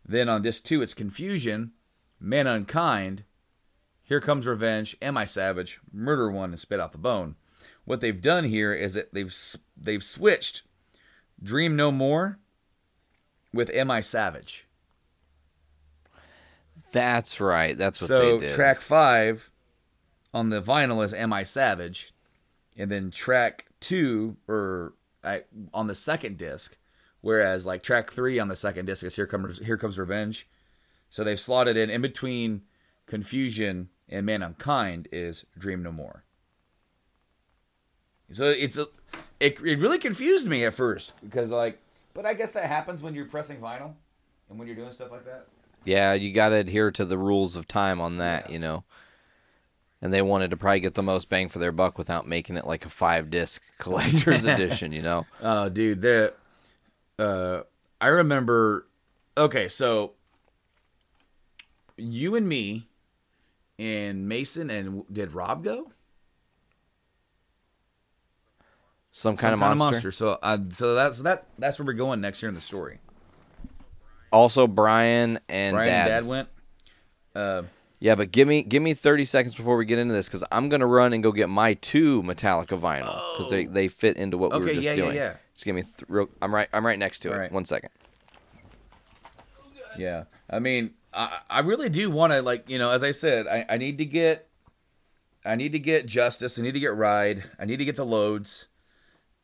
Then on disc two, it's Confusion, Man Unkind, Here Comes Revenge, Am I Savage, Murder One, and Spit Out the Bone. What they've done here is that they've they've switched Dream No More with Am I Savage. That's right. That's what so they did. track five on the vinyl is "Am I Savage," and then track two or I, on the second disc, whereas like track three on the second disc is "Here Comes Here Comes Revenge." So they've slotted in in between "Confusion" and "Man Unkind" is "Dream No More." So it's a it, it really confused me at first because like, but I guess that happens when you're pressing vinyl and when you're doing stuff like that. Yeah, you got to adhere to the rules of time on that, you know. And they wanted to probably get the most bang for their buck without making it like a five disc [laughs] collector's edition, you know. Oh, dude, the uh, I remember. Okay, so you and me and Mason and did Rob go? Some kind, Some of, monster. So, uh, so that's that. That's where we're going next here in the story. Also, Brian and Brian Dad. Dad went. Uh, Yeah, but give me give me thirty seconds before we get into this because I'm gonna run and go get my two Metallica vinyl because they, they fit into what we Oh. Were just yeah, yeah, doing. yeah. Just give me th- real. I'm right. I'm right next to it. All right. One second. Yeah, I mean, I, I really do want to like you know, as I said, I, I need to get, I need to get justice. I need to get ride. I need to get the loads,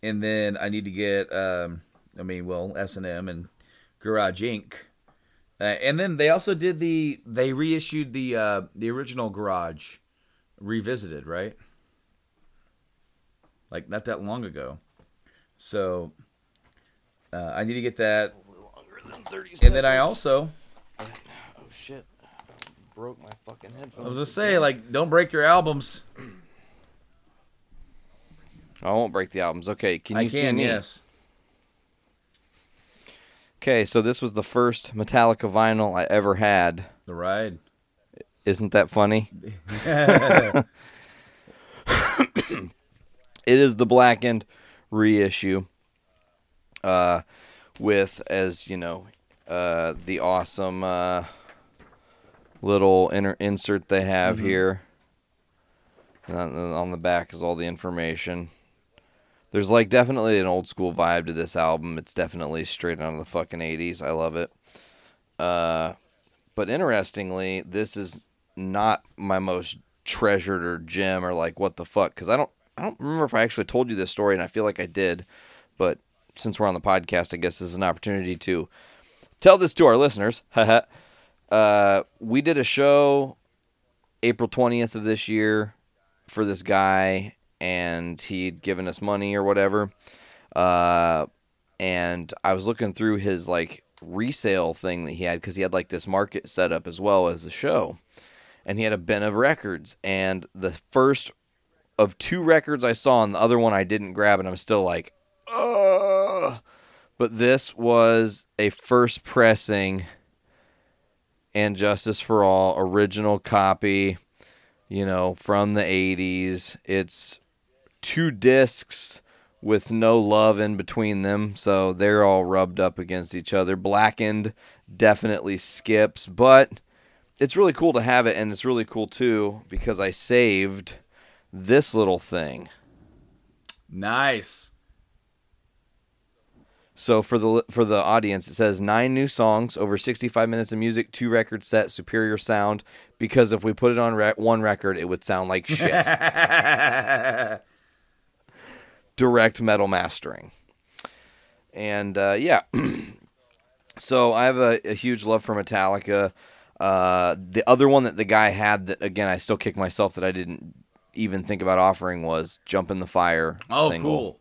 and then I need to get, um, I mean, well, S and M and Garage Inc. Uh, and then they also did the they reissued the uh, the original Garage, revisited, right? Like not that long ago, so uh, I need to get that. And then I also Oh shit! Broke my fucking headphones. I was gonna say, like, don't break your albums. [clears throat] I won't break the albums. Okay, can you I see me? yes. Okay, so this was the first Metallica vinyl I ever had. The ride. Isn't that funny? [laughs] [coughs] it is the blackened reissue. Uh, with as you know, uh, the awesome uh, little inner insert they have here. And on the back is all the information. There's like definitely an old school vibe to this album. It's definitely straight out of the fucking 80s. I love it. Uh, but interestingly, this is not my most treasured or gem or like what the fuck because I don't I don't remember if I actually told you this story and I feel like I did, but since we're on the podcast, I guess this is an opportunity to tell this to our listeners. [laughs] Uh, we did a show April 20th of this year for this guy and he'd given us money or whatever. Uh, and I was looking through his like resale thing that he had because he had like this market set up as well as the show, and he had a bin of records. And the first of two records I saw, and the other one I didn't grab, and I'm still like, ugh. But this was a first pressing and Justice for All original copy, you know, from the 80s. It's two discs with no love in between them, so they're all rubbed up against each other. Blackened definitely skips, but it's really cool to have it and it's really cool too because I saved this little thing. Nice. So for the for the audience, it says nine new songs, over 65 minutes of music, two record set, superior sound. Because if we put it on re- one record, it would sound like shit. [laughs] Direct metal mastering, and uh, yeah. [clears throat] so I have a, a huge love for Metallica. Uh, the other one that the guy had that again I still kick myself that I didn't even think about offering was "Jump in the Fire." Oh, single. cool.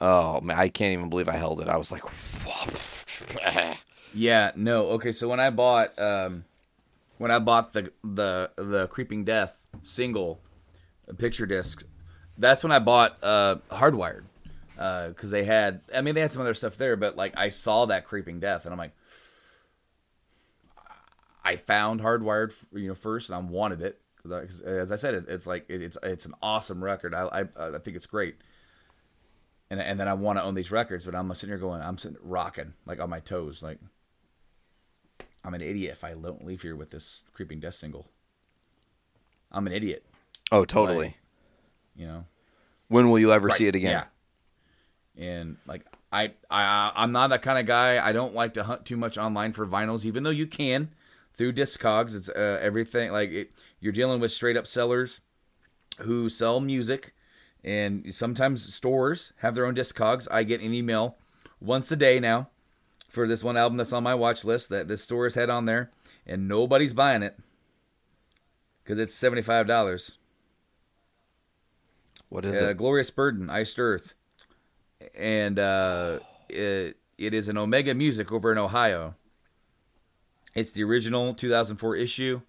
Oh man, I can't even believe I held it. I was like, Yeah, no. Okay, so when I bought um when I bought the the the Creeping Death single uh, picture disc, that's when I bought uh Hardwired. Uh cuz they had I mean they had some other stuff there, but like I saw that Creeping Death and I'm like I found Hardwired, you know, first and I wanted it cuz as I said it, it's like it, it's it's an awesome record. I I I think it's great. And, and then I want to own these records, but I'm sitting here going, I'm sitting rocking like on my toes, like I'm an idiot if I don't leave here with this creeping death single. I'm an idiot, "Oh, totally." Like, you know. when will you ever Right, see it again? Yeah. And like I I I'm not that kind of guy. I don't like to hunt too much online for vinyls, even though you can through Discogs. It's uh, everything like it, you're dealing with straight up sellers who sell music, and sometimes stores have their own Discogs. I get an email once a day now for this one album that's on my watch list that this store has had on there, and nobody's buying it because it's seventy five dollars. What is Uh, it? Glorious Burden, Iced Earth, and uh, it, it is an Omega Music over in Ohio. It's the original 2004 issue,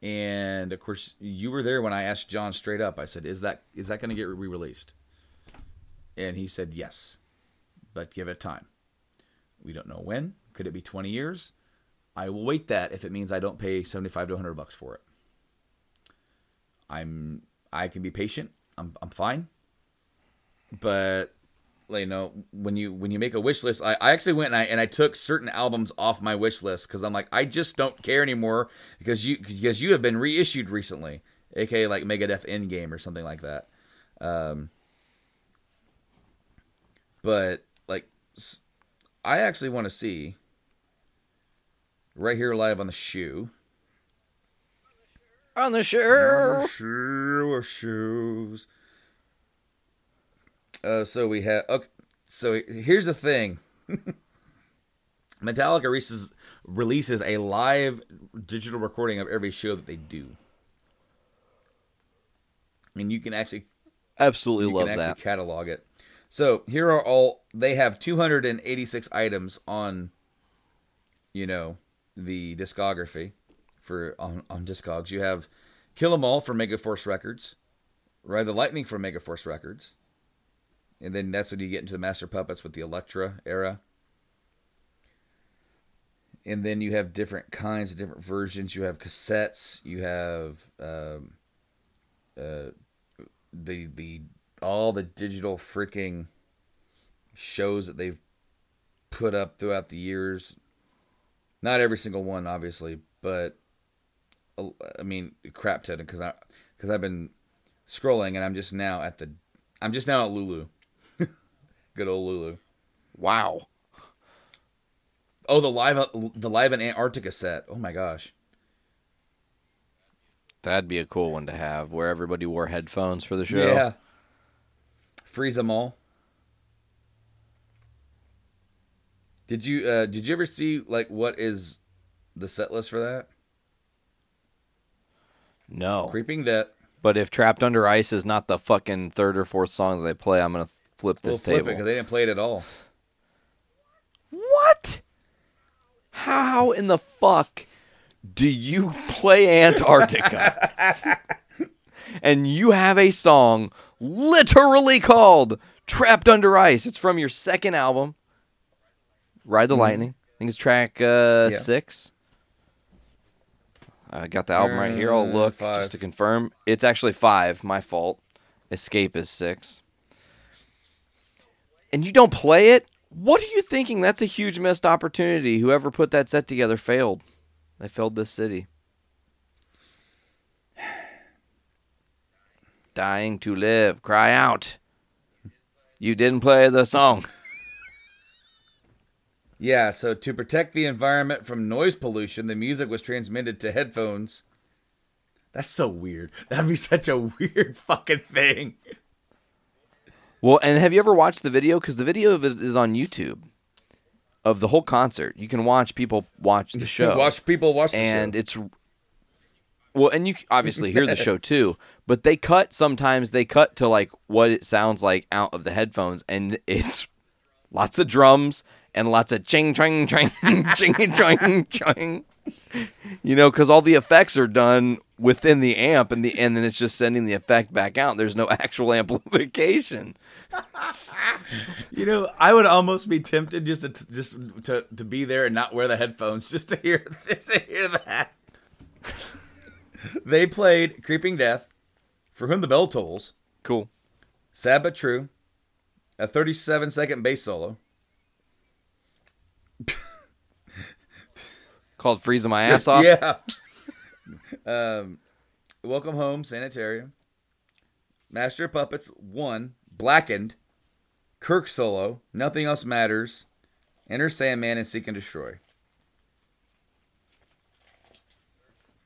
and of course you were there when I asked John straight up. I said, "Is that is that going to get re-released?" And he said, "Yes, but give it time. We don't know when. Could it be 20 years? I will wait that if it means I don't pay 75 to 100 bucks for it. I'm I can be patient. I'm I'm fine. But like, you know, when you when you make a wish list, I, I actually went and I and I took certain albums off my wish list because I'm like I just don't care anymore because you because you have been reissued recently, aka like Megadeth Endgame or something like that. Um, but like, I actually want to see right here live on the shoe. On the show. Shoe of shoes. Uh, so we have. Okay, so here's the thing. [laughs] Metallica releases releases a live digital recording of every show that they do, and you can actually Absolutely you love can actually that. catalog it. So here are all they have 286 items on you know the discography for on, on Discogs. You have Kill 'Em All from Megaforce Records, Ride the Lightning from Megaforce Records. And then that's when you get into the Master Puppets with the Elektra era. And then you have different kinds of different versions. You have cassettes. You have um, uh, the the all the digital freaking shows that they've put up throughout the years. Not every single one, obviously, but I mean, crap ton because I because I've been scrolling and I'm just now at the I'm just now at Lulu. [laughs] Good old Lulu. Wow. Oh, the live the live in Antarctica set. Oh my gosh. That'd be a cool one to have where everybody wore headphones for the show. Yeah. Freeze them all. Did you uh did you ever see like what is the set list for that? No. Creeping Death. But if Trapped Under Ice is not the fucking third or fourth songs they play, I'm going to flip this We'll flip it table. because they didn't play it at all. What? How in the fuck do you play Antarctica? [laughs] and you have a song literally called Trapped Under Ice. It's from your second album, Ride the Lightning. I think it's track uh, Yeah. six. I got the album right here. I'll Uh, look five. just to confirm. It's actually five. My fault. Escape is six. And you don't play it? What are you thinking? That's a huge missed opportunity. Whoever put that set together failed. They failed this city. [sighs] Dying to live. Cry out. You didn't play the song. [laughs] Yeah, so to protect the environment from noise pollution, the music was transmitted to headphones. That's so weird. That'd be such a weird [laughs] fucking thing. Well, and have you ever watched the video? Because the video of it is on YouTube of the whole concert. You can watch people watch the [laughs] show. Watch people watch the show and show. it's well, and you obviously hear the [laughs] show too. But they cut sometimes. They cut to like what it sounds like out of the headphones, and it's lots of drums and lots of ching [laughs] ching ching ching ching ching. You know, because all the effects are done within the amp, and the and then it's just sending the effect back out. There's no actual [laughs] amplification. You know, I would almost be tempted just to just to, to be there and not wear the headphones just to hear [laughs] just to hear that. they played "Creeping Death," "For Whom the Bell Tolls," Cool. "Sad but True," a 37 second bass solo, Called freezing my [laughs] ass off. Yeah. um, Welcome Home, Sanitarium. Master of Puppets, one. Blackened. Kirk Solo, Nothing Else Matters. Enter Sandman and Seek and Destroy.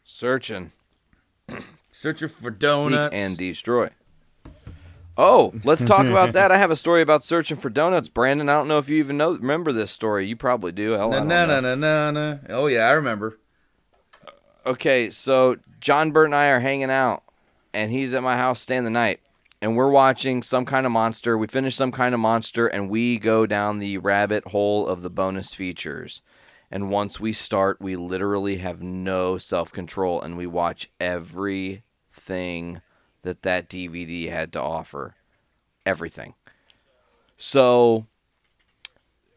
Searching. Searching for donuts. Seek and destroy. Oh, let's talk about [laughs] that. I have a story about searching for donuts, Brandon. I don't know if you even know remember this story. You probably do. Hell, I Na don't na know. na na na. Oh yeah, I remember. Okay, so John Burt and I are hanging out, and he's at my house staying the night, and we're watching some kind of monster. We finish some kind of monster, and we go down the rabbit hole of the bonus features. And once we start, we literally have no self control, and we watch everything that that DVD had to offer. Everything. So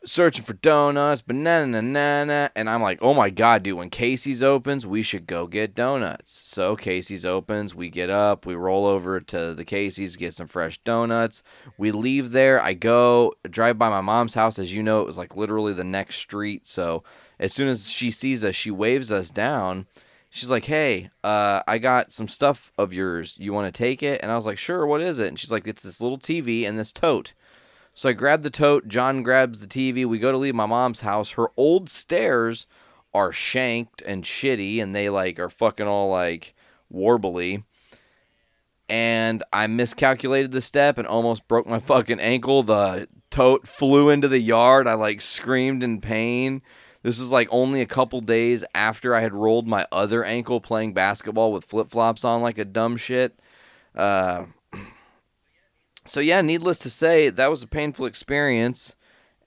searching for donuts, banana, banana, and I'm like, oh my god, dude! When Casey's opens, we should go get donuts. So Casey's opens, we get up, we roll over to the Casey's, get some fresh donuts. We leave there. I go drive by my mom's house. As you know, it was like literally the next street. So as soon as she sees us, she waves us down. She's like, "Hey, uh, I got some stuff of yours. You want to take it?" And I was like, "Sure. What is it?" And she's like, "It's this little TV and this tote." So I grab the tote. John grabs the TV. We go to leave my mom's house. Her old stairs are shanked and shitty, and they like are fucking all like warbly. And I miscalculated the step and almost broke my fucking ankle. The tote flew into the yard. I like screamed in pain. This was like only a couple days after I had rolled my other ankle playing basketball with flip flops on like a dumb shit. Uh, so yeah, needless to say, that was a painful experience.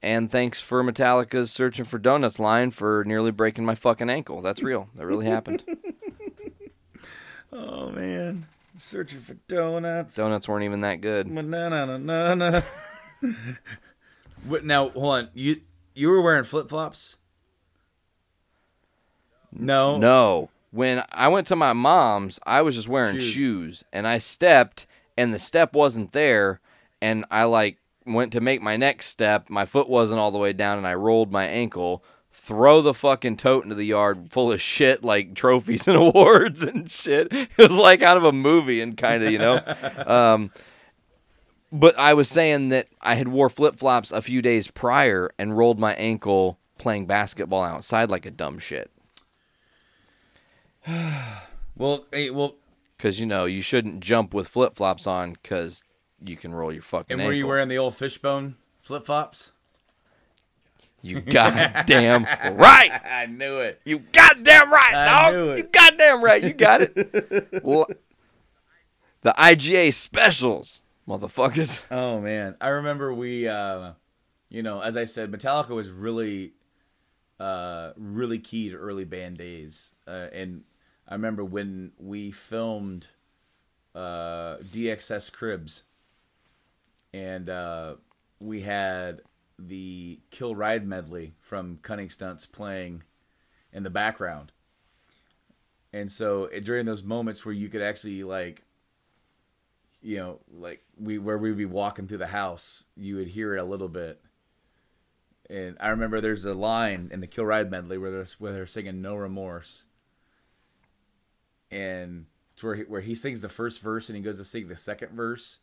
And thanks for Metallica's "Searching for Donuts" line for nearly breaking my fucking ankle. That's real. That really happened. [laughs] Oh man, searching for donuts. Donuts weren't even that good. Na na na na na. What now? Hold on. You you were wearing flip flops? No. No. When I went to my mom's, I was just wearing Shoes. shoes. and I stepped and the step wasn't there and I like went to make my next step, my foot wasn't all the way down and I rolled my ankle, throw the fucking tote into the yard full of shit like trophies and [laughs] awards and shit. It was like out of a movie and kind of, you know. [laughs] um but I was saying that I had wore flip-flops a few days prior and rolled my ankle playing basketball outside like a dumb shit. [sighs] Well, hey, well, Because, you know, you shouldn't jump with flip flops on because you can roll your fucking and ankle. were you wearing the old fishbone flip flops? You goddamn right. [laughs] I knew it. You goddamn right, I dog. knew it. You goddamn right. You got it. [laughs] well, the IGA specials, motherfuckers. Oh man, I remember we, uh, you know, as I said, Metallica was really, uh, really key to early band days, uh, and I remember when we filmed uh, DXS Cribs, and uh, we had the Kill Ride medley from Cunning Stunts playing in the background. and so it, during those moments where you could actually like, you know, like we where we'd be walking through the house, you would hear it a little bit. And I remember there's a line in the Kill Ride medley where they're where they're singing "No Remorse," and it's where he, where he sings the first verse and he goes to sing the second verse,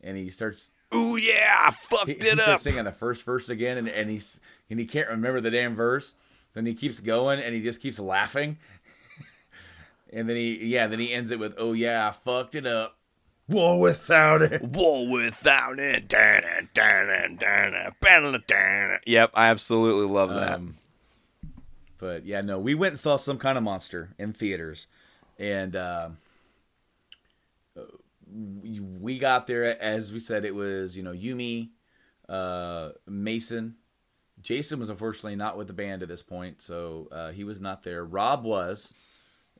and he starts Ooh yeah, I fucked he, he starts singing the first verse again, and, and he's and he can't remember the damn verse, so then he keeps going and he just keeps laughing, [laughs] and then he yeah then he ends it with oh yeah I fucked it up, war without it. War without it. Dun, dun. Yep, I absolutely love that. Um, but yeah, no, we went and saw some kind of monster in theaters, and uh, we, got there as we said it was you know Yumi, uh, Mason, Jason was unfortunately not with the band at this point, so uh, he was not there. Rob was,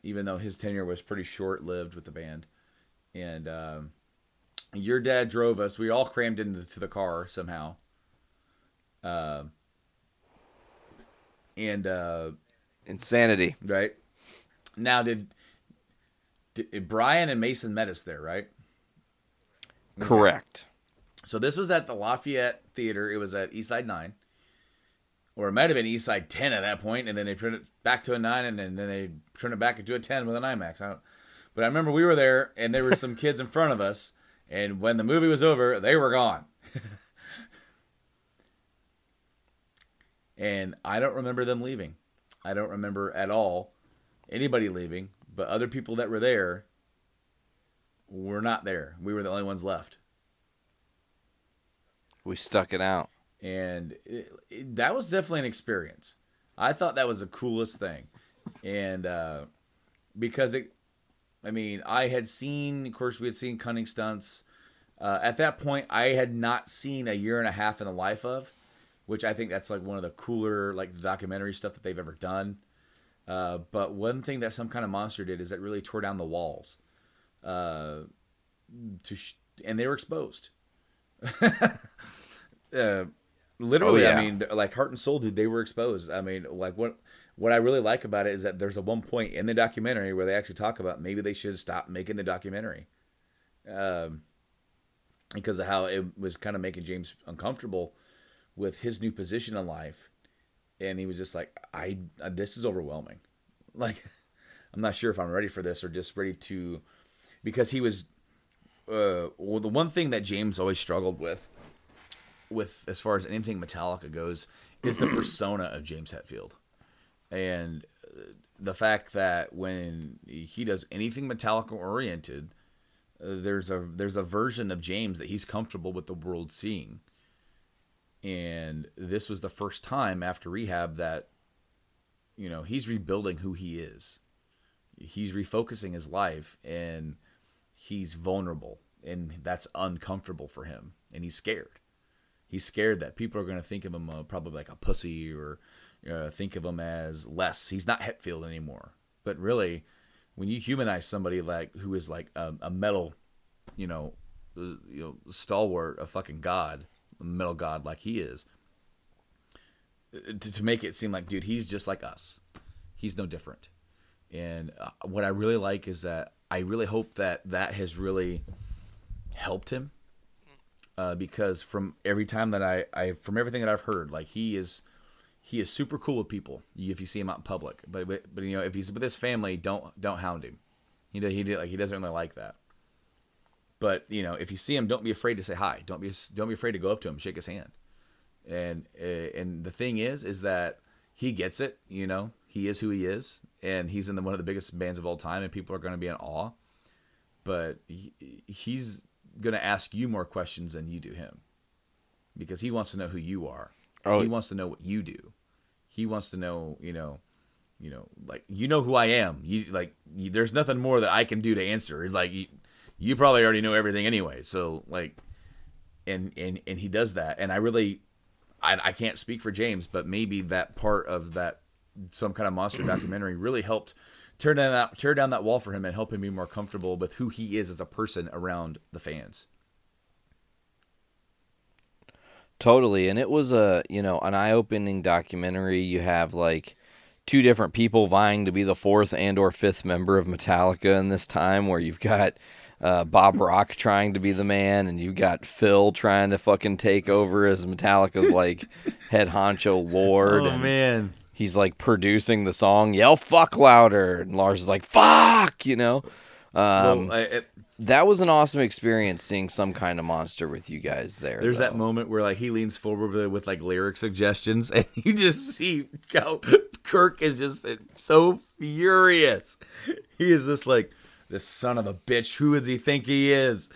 even though his tenure was pretty short lived with the band, and um, your dad drove us. We all crammed into the car somehow. Uh, and uh, Insanity. right now, did, did Brian and Mason met us there, right? Correct. So this was at the Lafayette Theater. It was at Eastside Nine, or it might have been Eastside Ten at that point, and then they turned it back to a nine, and then, then they turned it back into a ten with an IMAX. I don't, but I remember we were there, and there were some kids in front of us, and when the movie was over, they were gone. [laughs] and I don't remember them leaving. I don't remember at all anybody leaving, but other people that were there were not there. We were the only ones left. We stuck it out. and it, it, that was definitely an experience. I thought that was the coolest thing, and uh, because it, I mean, I had seen, of course, we had seen Cunning Stunts. Uh, at that point, I had not seen a year and a half in the life of, which I think that's like one of the cooler like documentary stuff that they've ever done. Uh, but one thing that some kind of monster did is that really tore down the walls, uh, to sh- and they were exposed. [laughs] uh, literally, Oh, yeah. I mean, like Heart and Soul, dude, they were exposed. I mean, like what what I really like about it is that there's a one point in the documentary where they actually talk about maybe they should stop making the documentary, um, because of how it was kind of making James uncomfortable with his new position in life, and he was just like, I this is overwhelming, [laughs] like I'm not sure if I'm ready for this or just ready to, because he was uh, well, the one thing that James always struggled with, with as far as anything Metallica goes, is the [clears throat] persona of James Hetfield, and uh, the fact that when he does anything Metallica oriented, uh, there's a there's a version of James that he's comfortable with the world seeing, and this was the first time after rehab that, you know, he's rebuilding who he is, he's refocusing his life and he's vulnerable and that's uncomfortable for him and he's scared. He's scared that people are going to think of him uh, probably like a pussy or uh, think of him as less. He's not hetfield anymore. But really when you humanize somebody like who is like a, a metal you know uh, you know stalwart a fucking god metal god like he is to, to make it seem like dude he's just like us he's no different and uh, what I really like is that I really hope that that has really helped him. Uh, because from every time that I, I, from everything that I've heard, like he is, he is super cool with people. If you see him out in public, but but, but you know if he's with his family, don't don't hound him. He did he did like he doesn't really like that. But you know if you see him, don't be afraid to say hi. Don't be don't be afraid to go up to him, shake his hand. And uh, and the thing is, is that he gets it. You know he is who he is, and he's in the, one of the biggest bands of all time, and people are going to be in awe. But he, he's going to ask you more questions than you do him, because he wants to know who you are. Oh. He wants to know what you do. He wants to know, you know, you know, like you know who I am. You like, you, there's nothing more that I can do to answer. Like you, you probably already know everything anyway. So like, and and and he does that, and I really, I I can't speak for James, but maybe that part of that some kind of monster documentary [clears throat] really helped tear down that tear down that wall for him and help him be more comfortable with who he is as a person around the fans. Totally, and it was a you know an eye-opening documentary. You have like two different people vying to be the fourth and or fifth member of Metallica in this time where you've got uh, Bob Rock trying to be the man and you've got Phil trying to fucking take over as Metallica's like [laughs] head honcho lord Oh man. he's like producing the song yell fuck louder and Lars is like fuck you know um, Well, I- it- that was an awesome experience seeing some kind of monster with you guys there There's that moment where like he leans forward with, with like lyric suggestions, [laughs] and you just see how Kirk is just so furious. He is just like this son of a bitch. Who does he think he is?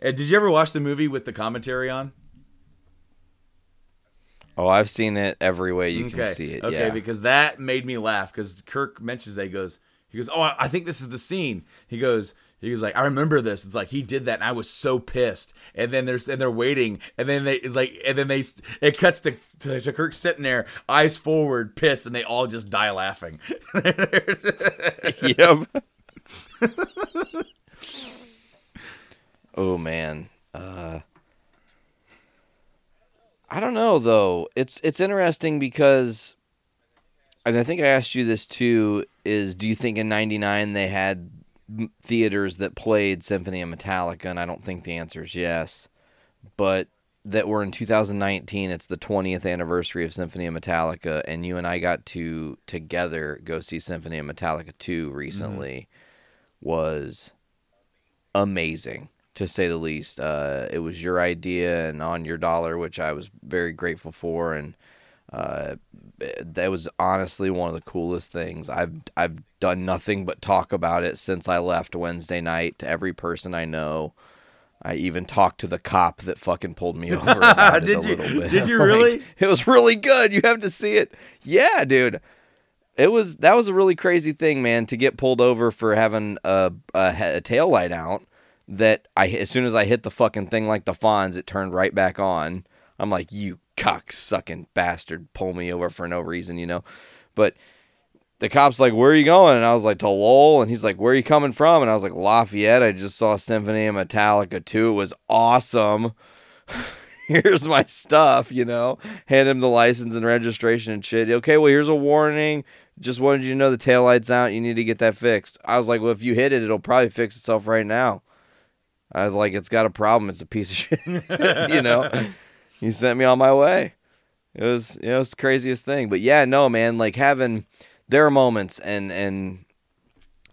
And did you ever watch the movie with the commentary on? oh i've seen it every way you can see it Okay, yeah because that made me laugh because Kirk mentions that he goes, he goes, oh, I think this is the scene. He goes, he was like, I remember this. It's like he did that, and I was so pissed. And then there's and they're waiting, and then they it's like, and then they it cuts to, to, to Kirk sitting there, eyes forward, pissed, and they all just die laughing. [laughs] [laughs] yep. [laughs] oh man. Uh I don't know though. It's it's interesting because and I think I asked you this too is do you think in 99 they had theaters that played Symphony of Metallica and I don't think the answer is yes. But that we're in 2019 it's the 20th anniversary of Symphony of Metallica and you and I got to together go see Symphony of Metallica 2 recently was amazing to say the least. Uh, it was your idea and on your dollar, which I was very grateful for, and uh, that was honestly one of the coolest things. I've I've done nothing but talk about it since I left Wednesday night to every person I know. I even talked to the cop that fucking pulled me over. [laughs] Did you- did you [laughs] Like, really? it was really good. You have to see it. Yeah, dude it was that was a really crazy thing, man, to get pulled over for having a a, a tail light out. That I as soon as I hit the fucking thing like the Fonz, it turned right back on. I'm like, you cock sucking bastard, pull me over for no reason, you know. But the cop's like, "Where are you going?" And I was like, "To Lowell." And he's like, "Where are you coming from?" And I was like, "Lafayette. I just saw Symphony of Metallica too. It was awesome." [laughs] here's my stuff, you know. Hand him the license and registration and shit. Okay, well, here's a warning. Just wanted you to know the taillight's out. You need to get that fixed. I was like, well, if you hit it, it'll probably fix itself right now. I was like, it's got a problem. It's a piece of [laughs] shit. [laughs] you know. [laughs] He sent me on my way. It was, you know, it's the craziest thing. But yeah, no, man, like having there are moments and and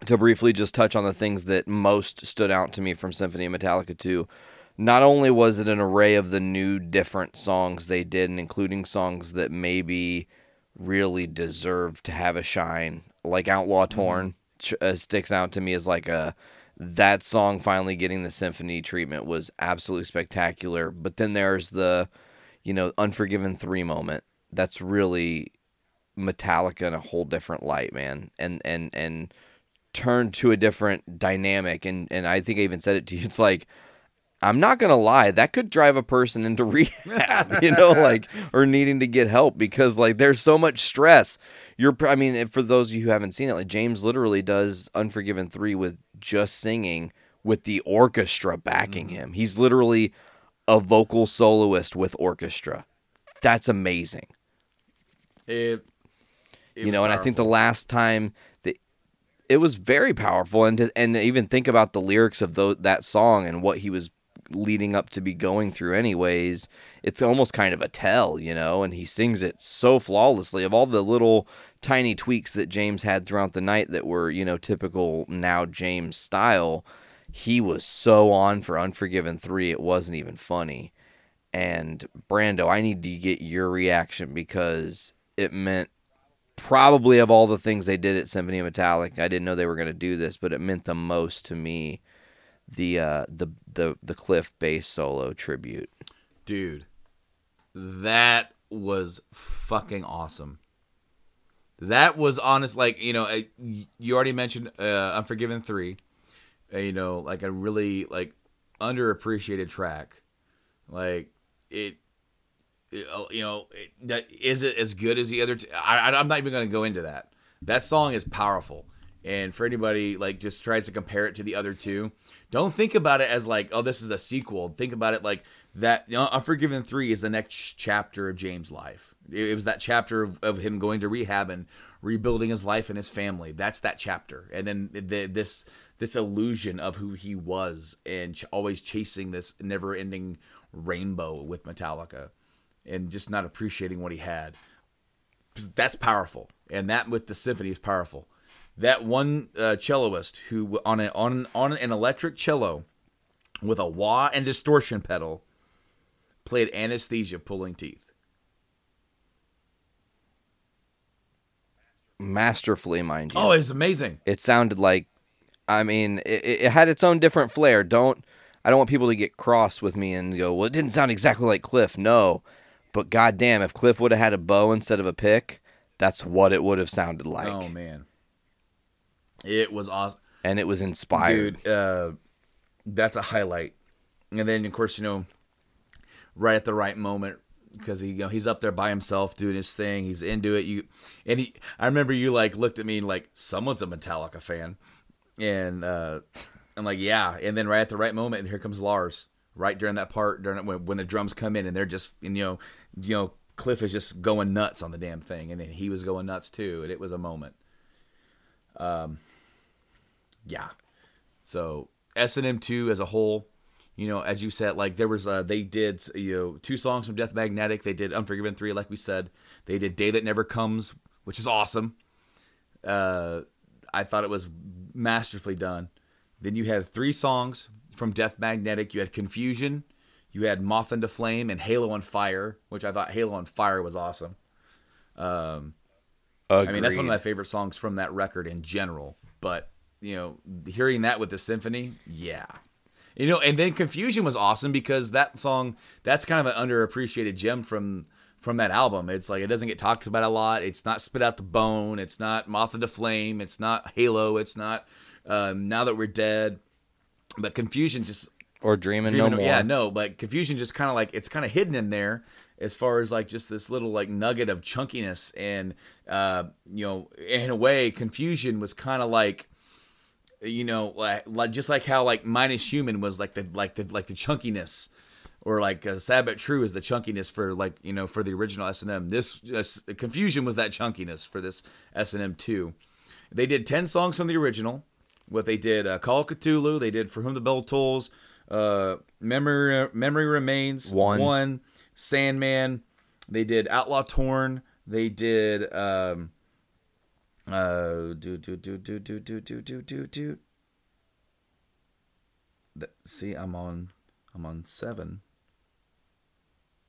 to briefly just touch on the things that most stood out to me from Symphony of Metallica 2. Not only was it an array of the new different songs they did, and including songs that maybe really deserved to have a shine, like Outlaw Torn ch- uh, sticks out to me as like a that song finally getting the symphony treatment was absolutely spectacular. But then there's the, you know, Unforgiven 3 moment. That's really Metallica in a whole different light, man. And and and turned to a different dynamic and and I think I even said it to you. It's like I'm not gonna lie, that could drive a person into [laughs] rehab, you know, like or needing to get help because like there's so much stress. You're, I mean, for those of you who haven't seen it, like James literally does Unforgiven three with just singing with the orchestra backing mm-hmm. him. He's literally a vocal soloist with orchestra. That's amazing It, it you know, and I think the last time it was very powerful, and to, and even think about the lyrics of tho- that song and what he was leading up to be going through, anyways, it's almost kind of a tell, you know, and he sings it so flawlessly. Of all the little tiny tweaks that James had throughout the night that were, you know, typical now James style, he was so on for Unforgiven three, it wasn't even funny. And Brando, I need to get your reaction because it meant probably of all the things they did at Symphony Metallic, I didn't know they were going to do this, but it meant the most to me. The uh, the the the Cliff bass solo tribute. dude, that was fucking awesome. That was honest, like you know, uh, you already mentioned uh, Unforgiven three, uh, you know, like a really like underappreciated track, like it. it, uh, You know, it, that is it as good as the other? I, I, I'm not even going to go into that. That song is powerful, and for anybody like just tries to compare it to the other two, don't think about it as like, oh, this is a sequel. Think about it like that you know, Unforgiven three is the next chapter of James' life. It, it was that chapter of, of him going to rehab and rebuilding his life and his family. That's that chapter, and then the, this this illusion of who he was and ch- always chasing this never ending rainbow with Metallica, and just not appreciating what he had. That's powerful, and that with the symphony is powerful. That one uh, celloist who on a on on an electric cello with a wah and distortion pedal played anesthesia pulling teeth. Masterfully, mind you. Oh, it's amazing. it sounded like i mean it, it had its own different flair don't i don't want people to get cross with me and go well it didn't sound exactly like cliff no but goddamn if cliff would have had a bow instead of a pick that's what it would have sounded like oh man, it was awesome, and it was inspired dude. Uh, that's a highlight. And then of course you know, right at the right moment because he you know he's up there by himself doing his thing. He's into it. You and he. I remember you like looked at me and like someone's a Metallica fan, and uh, I'm like yeah. And then right at the right moment, and here comes Lars. Right during that part, during when, when the drums come in, and they're just and, you know, you know, Cliff is just going nuts on the damn thing, and then he was going nuts too, and it was a moment. Um, yeah. So S and M two as a whole, you know, as you said, like there was uh, they did you know two songs from Death Magnetic. They did Unforgiven three, like we said. They did Day That Never Comes, which is awesome. Uh, I thought it was masterfully done. Then you had three songs from Death Magnetic. You had Confusion, you had Moth into Flame, and Halo on Fire, which I thought Halo on Fire was awesome. Um, I mean, that's one of my favorite songs from that record in general. But you know, hearing that with the symphony, yeah, you know, and then Confusion was awesome because that song, that's kind of an underappreciated gem from from that album. It's like it doesn't get talked about a lot. It's not Spit Out the Bone. It's not Moth of the Flame. It's not Halo. It's not um, Now That We're Dead. But Confusion just or dreaming, Dreaming no more Yeah, no, but confusion just kind of like it's kind of hidden in there as far as like just this little like nugget of chunkiness and uh you know in a way confusion was kind of like you know like, like just like how like minus human was like the like the like the chunkiness or like uh, sad but true is the chunkiness for like you know for the original S&M this uh, confusion was that chunkiness for this S&M 2 they did 10 songs from the original. What they did uh, call of ktulu they did for whom the bell tolls uh memory memory remains One. one sandman. They did outlaw torn. They did um uh do do do do do do do do do do see i'm on i'm on seven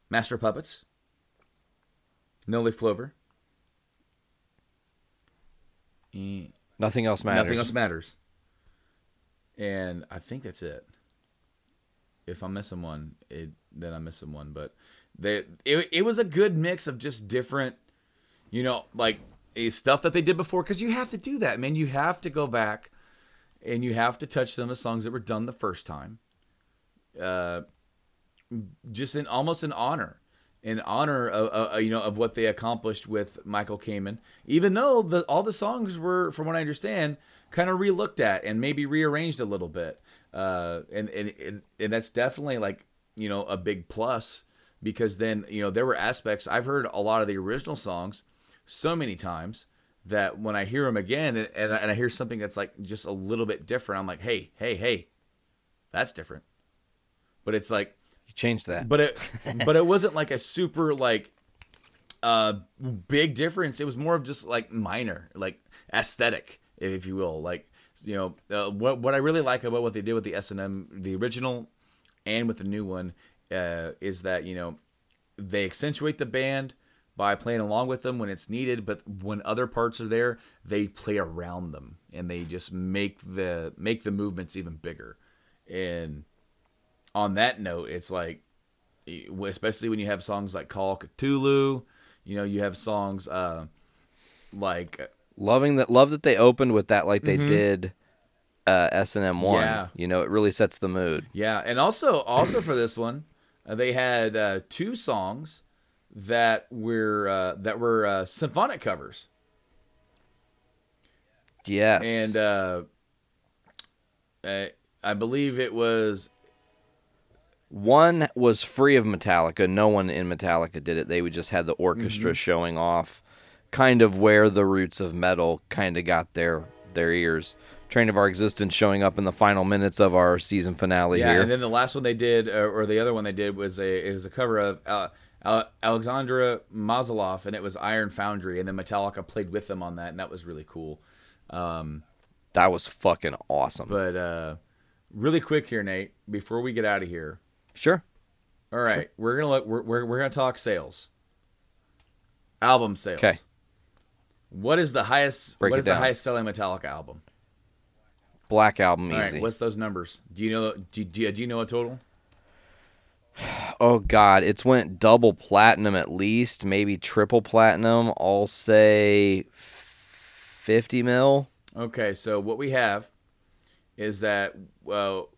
master puppets clover Eh, nothing else matters Nothing else matters. And I think that's it. If I'm missing one, it, then I'm missing one. But they, it, it was a good mix of just different, you know, like stuff that they did before. Because you have to do that, man. You have to go back and you have to touch them as songs that were done the first time. Uh, just in almost in honor in honor of uh, you know of what they accomplished with Michael Kamen even though the all the songs were from what I understand kind of relooked at and maybe rearranged a little bit uh and and and, and that's definitely like you know a big plus because then you know there were aspects I've heard a lot of the original songs so many times that when I hear them again and, and, I, and I hear something that's like just a little bit different I'm like hey hey hey that's different. But it's like you changed that. but it [laughs] but it wasn't like a super like uh big difference. It was more of just like minor like aesthetic if you will. Like you know uh, what what i really like about what they did with the s&m the original and with the new one uh is that you know they accentuate the band by playing along with them when it's needed but when other parts are there they play around them and they just make the make the movements even bigger and on that note, it's like, especially when you have songs like Call Ktulu, you know, you have songs uh, like loving that love that they opened with that like they did uh S&M 1 Mm-hmm. Yeah. you know it really sets the mood yeah, and also also for this one, uh, they had uh, two songs that were uh, that were uh, symphonic covers, yes and uh, uh, I believe it was One was free of Metallica. No one in Metallica did it. They would just had the orchestra showing off kind of where the roots of metal kind of got their their ears. Train of Our Existence showing up in the final minutes of our season finale Yeah, here. and then the last one they did, uh, or the other one they did, was a it was a cover of uh, Al- Alexander Mosolov, and it was Iron Foundry, and then Metallica played with them on that, and that was really cool. Um, that was fucking awesome. but uh, really quick here, Nate, before we get out of here, sure. all right, we're gonna look. We're, we're we're gonna talk sales, album sales. Okay. What is the highest? Break what is the highest selling Metallica album? Black album All easy. right, what's those numbers? Do you know? Do, do, do you know a total? Oh god, it's went double platinum at least, maybe triple platinum. I'll say 50 mil. Okay, so what we have is that well,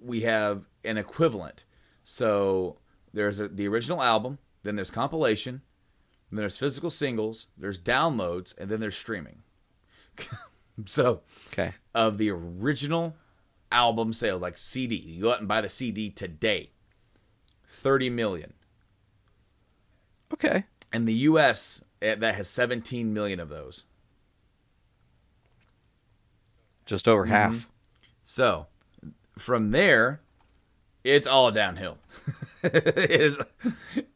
we have an equivalent. So there's a, the original album, then there's compilation, then there's physical singles, there's downloads, and then there's streaming. [laughs] so Okay. of the original album sales, like CD, you go out and buy the CD today, thirty million. Okay. And the U.S., eh, that has 17 million of those. Just over half. So from there, it's all downhill. [laughs] it is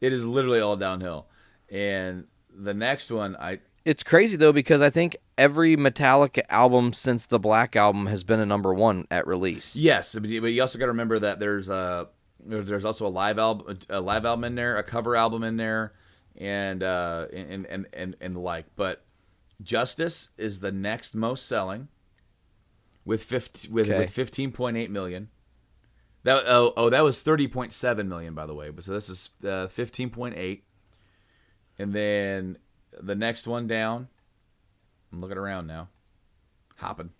it is literally all downhill. And the next one I It's crazy though because I think every Metallica album since the Black album has been a number 1 at release. yes, but you also got to remember that there's a there- there's also a live album a live album in there, a cover album in there and uh and and and, and the like. But Justice is the next most selling with 50 with Okay. with 15.8 million. That oh oh that was 30.7 million by the way. But so this is uh, 15.8. And then the next one down. I'm looking around now. Hopping.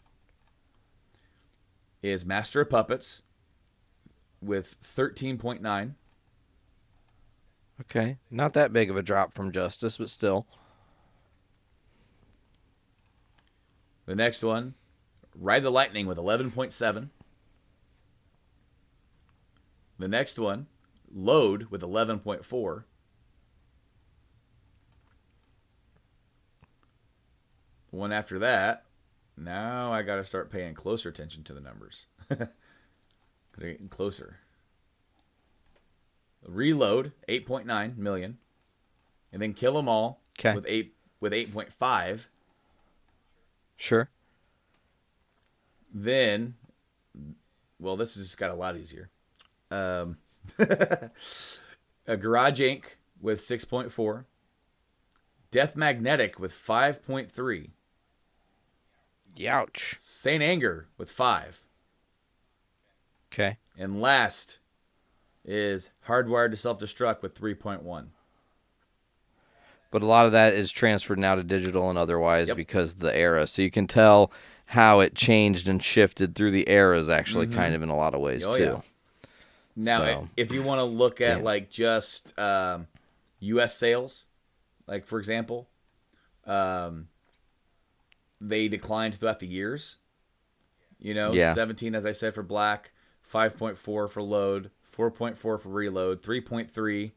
Is Master of Puppets with 13.9. Okay. Not that big of a drop from Justice, but still. The next one, Ride the Lightning with 11.7. The next one, Load with 11.4. The one after that, now I got to start paying closer attention to the numbers. [laughs] They're getting closer. Reload 8.9 million, and then Kill 'Em All 'Kay. with eight with 8.5. Sure. Then, well, this has just got a lot easier. Um, [laughs] a Garage Inc. with 6.4. Death Magnetic with 5.3. Youch. Saint Anger with 5. Okay. And last is Hardwired to Self Destruct with 3.1. But a lot of that is transferred now to digital and otherwise Yep. because of the era. So you can tell how it changed and shifted through the eras actually kind of in a lot of ways Oh, too. yeah. Now, So- if you want to look at Damn. like just um, U.S. sales, like for example, um, they declined throughout the years. You know, Yeah. 17 as I said for Black, 5.4 for Load, 4.4 for Reload, 3.3,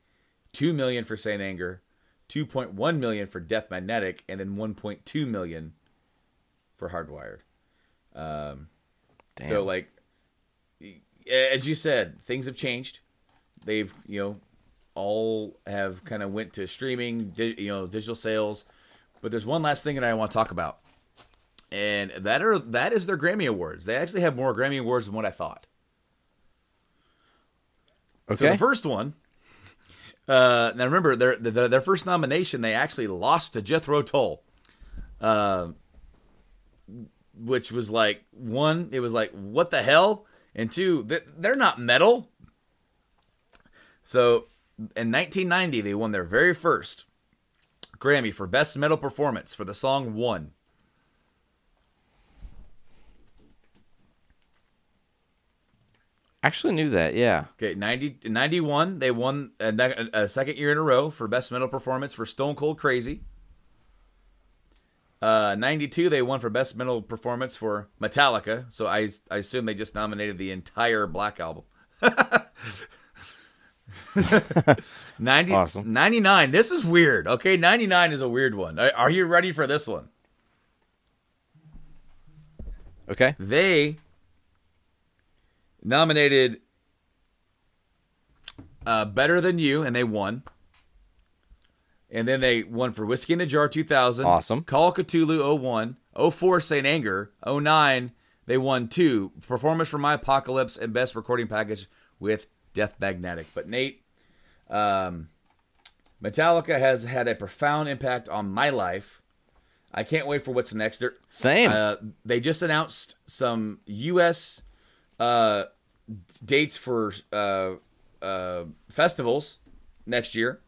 2 million for Saint Anger, 2.1 million for Death Magnetic, and then 1.2 million for Hardwired. Um, so like as you said, things have changed. They've you know all have kind of went to streaming, di- you know, digital sales. But there's one last thing that I want to talk about, and that are that is their Grammy awards. They actually have more Grammy awards than what I thought. So the first one. Uh, now remember, their, their their first nomination, they actually lost to Jethro Tull, uh, which was like one, it was like what the hell, and two, they- they're not metal. So in 1990, they won their very first Grammy for Best Metal Performance for the song "One." Actually knew that, yeah. Okay, 90, 91, they won a, a second year in a row for Best Metal Performance for Stone Cold Crazy. Uh, 92, they won for Best Metal Performance for Metallica. So I, I assume they just nominated the entire Black Album. [laughs] 90, Awesome. 99. This is weird. Okay, 99 is a weird one. Are, are you ready for this one? Okay. They nominated uh, Better Than You, and they won. And then they won for Whiskey in the Jar 2000. Awesome. Call Ktulu 01. 04 St. Anger. 09 they won two. Performance for My Apocalypse and Best Recording Package with Death Magnetic. But Nate, um, Metallica has had a profound impact on my life. I can't wait for what's next. They're, Same. uh, they just announced some U.S. Uh, dates for uh, uh, festivals next year.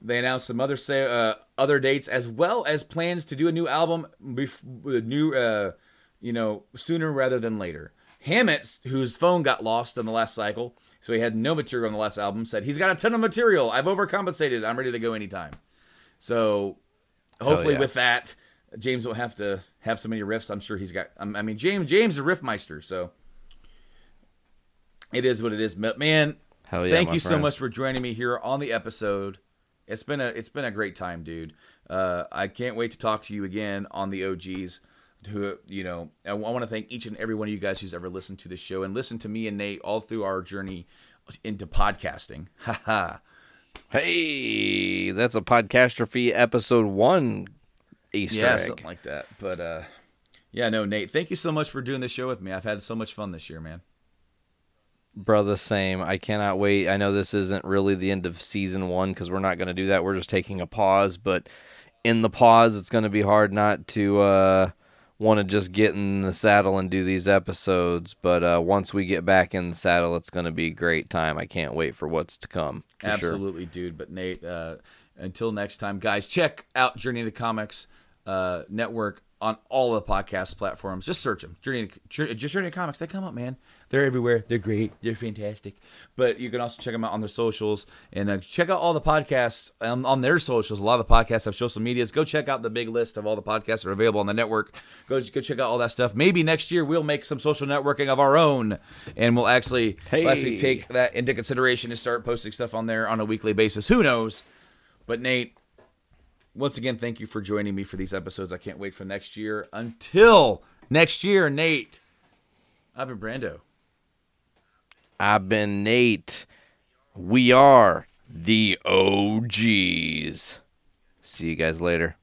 They announced some other say, uh, other dates as well as plans to do a new album, bef- new uh, you know sooner rather than later. Hammett, whose phone got lost in the last cycle, so he had no material on the last album, said he's got a ton of material. I've overcompensated. I'm ready to go anytime. So hopefully yeah. with that, James will have to have so many riffs. I'm sure he's got. I mean, James James is a riffmeister, so it is what it is. Man, Hell yeah, thank you so much for joining me here on the episode. It's been a it's been a great time, dude. Uh, I can't wait to talk to you again on the OGs. Who you know, I want to thank each and every one of you guys who's ever listened to this show and listened to me and Nate all through our journey into podcasting. [laughs] Haha. Hey, that's a podcastrophe episode one Easter yeah, egg. something like that. But uh, yeah, no, Nate, thank you so much for doing this show with me. I've had so much fun this year, man. Brother, same. I cannot wait. I know this isn't really the end of season one because we're not going to do that. We're just taking a pause. But in the pause, it's going to be hard not to uh, want to just get in the saddle and do these episodes. But uh, once we get back in the saddle, it's going to be a great time. I can't wait for what's to come. for sure. Absolutely, dude. But Nate, uh, until next time, guys, check out Journey to Comics uh, Network on all the podcast platforms. Just search them. Journey, to, just Journey to Comics. They come up, man. They're everywhere. They're great. They're fantastic. But you can also check them out on their socials and uh, check out all the podcasts um, on their socials. A lot of the podcasts have social medias. Go check out the big list of all the podcasts that are available on the network. Go go check out all that stuff. Maybe next year we'll make some social networking of our own, and we'll actually we'll actually take that into consideration and start posting stuff on there on a weekly basis. Who knows? But Nate, once again, thank you for joining me for these episodes. I can't wait for next year. Until next year, Nate, I've been Brando. I've been Nate. We are the OGs. See you guys later.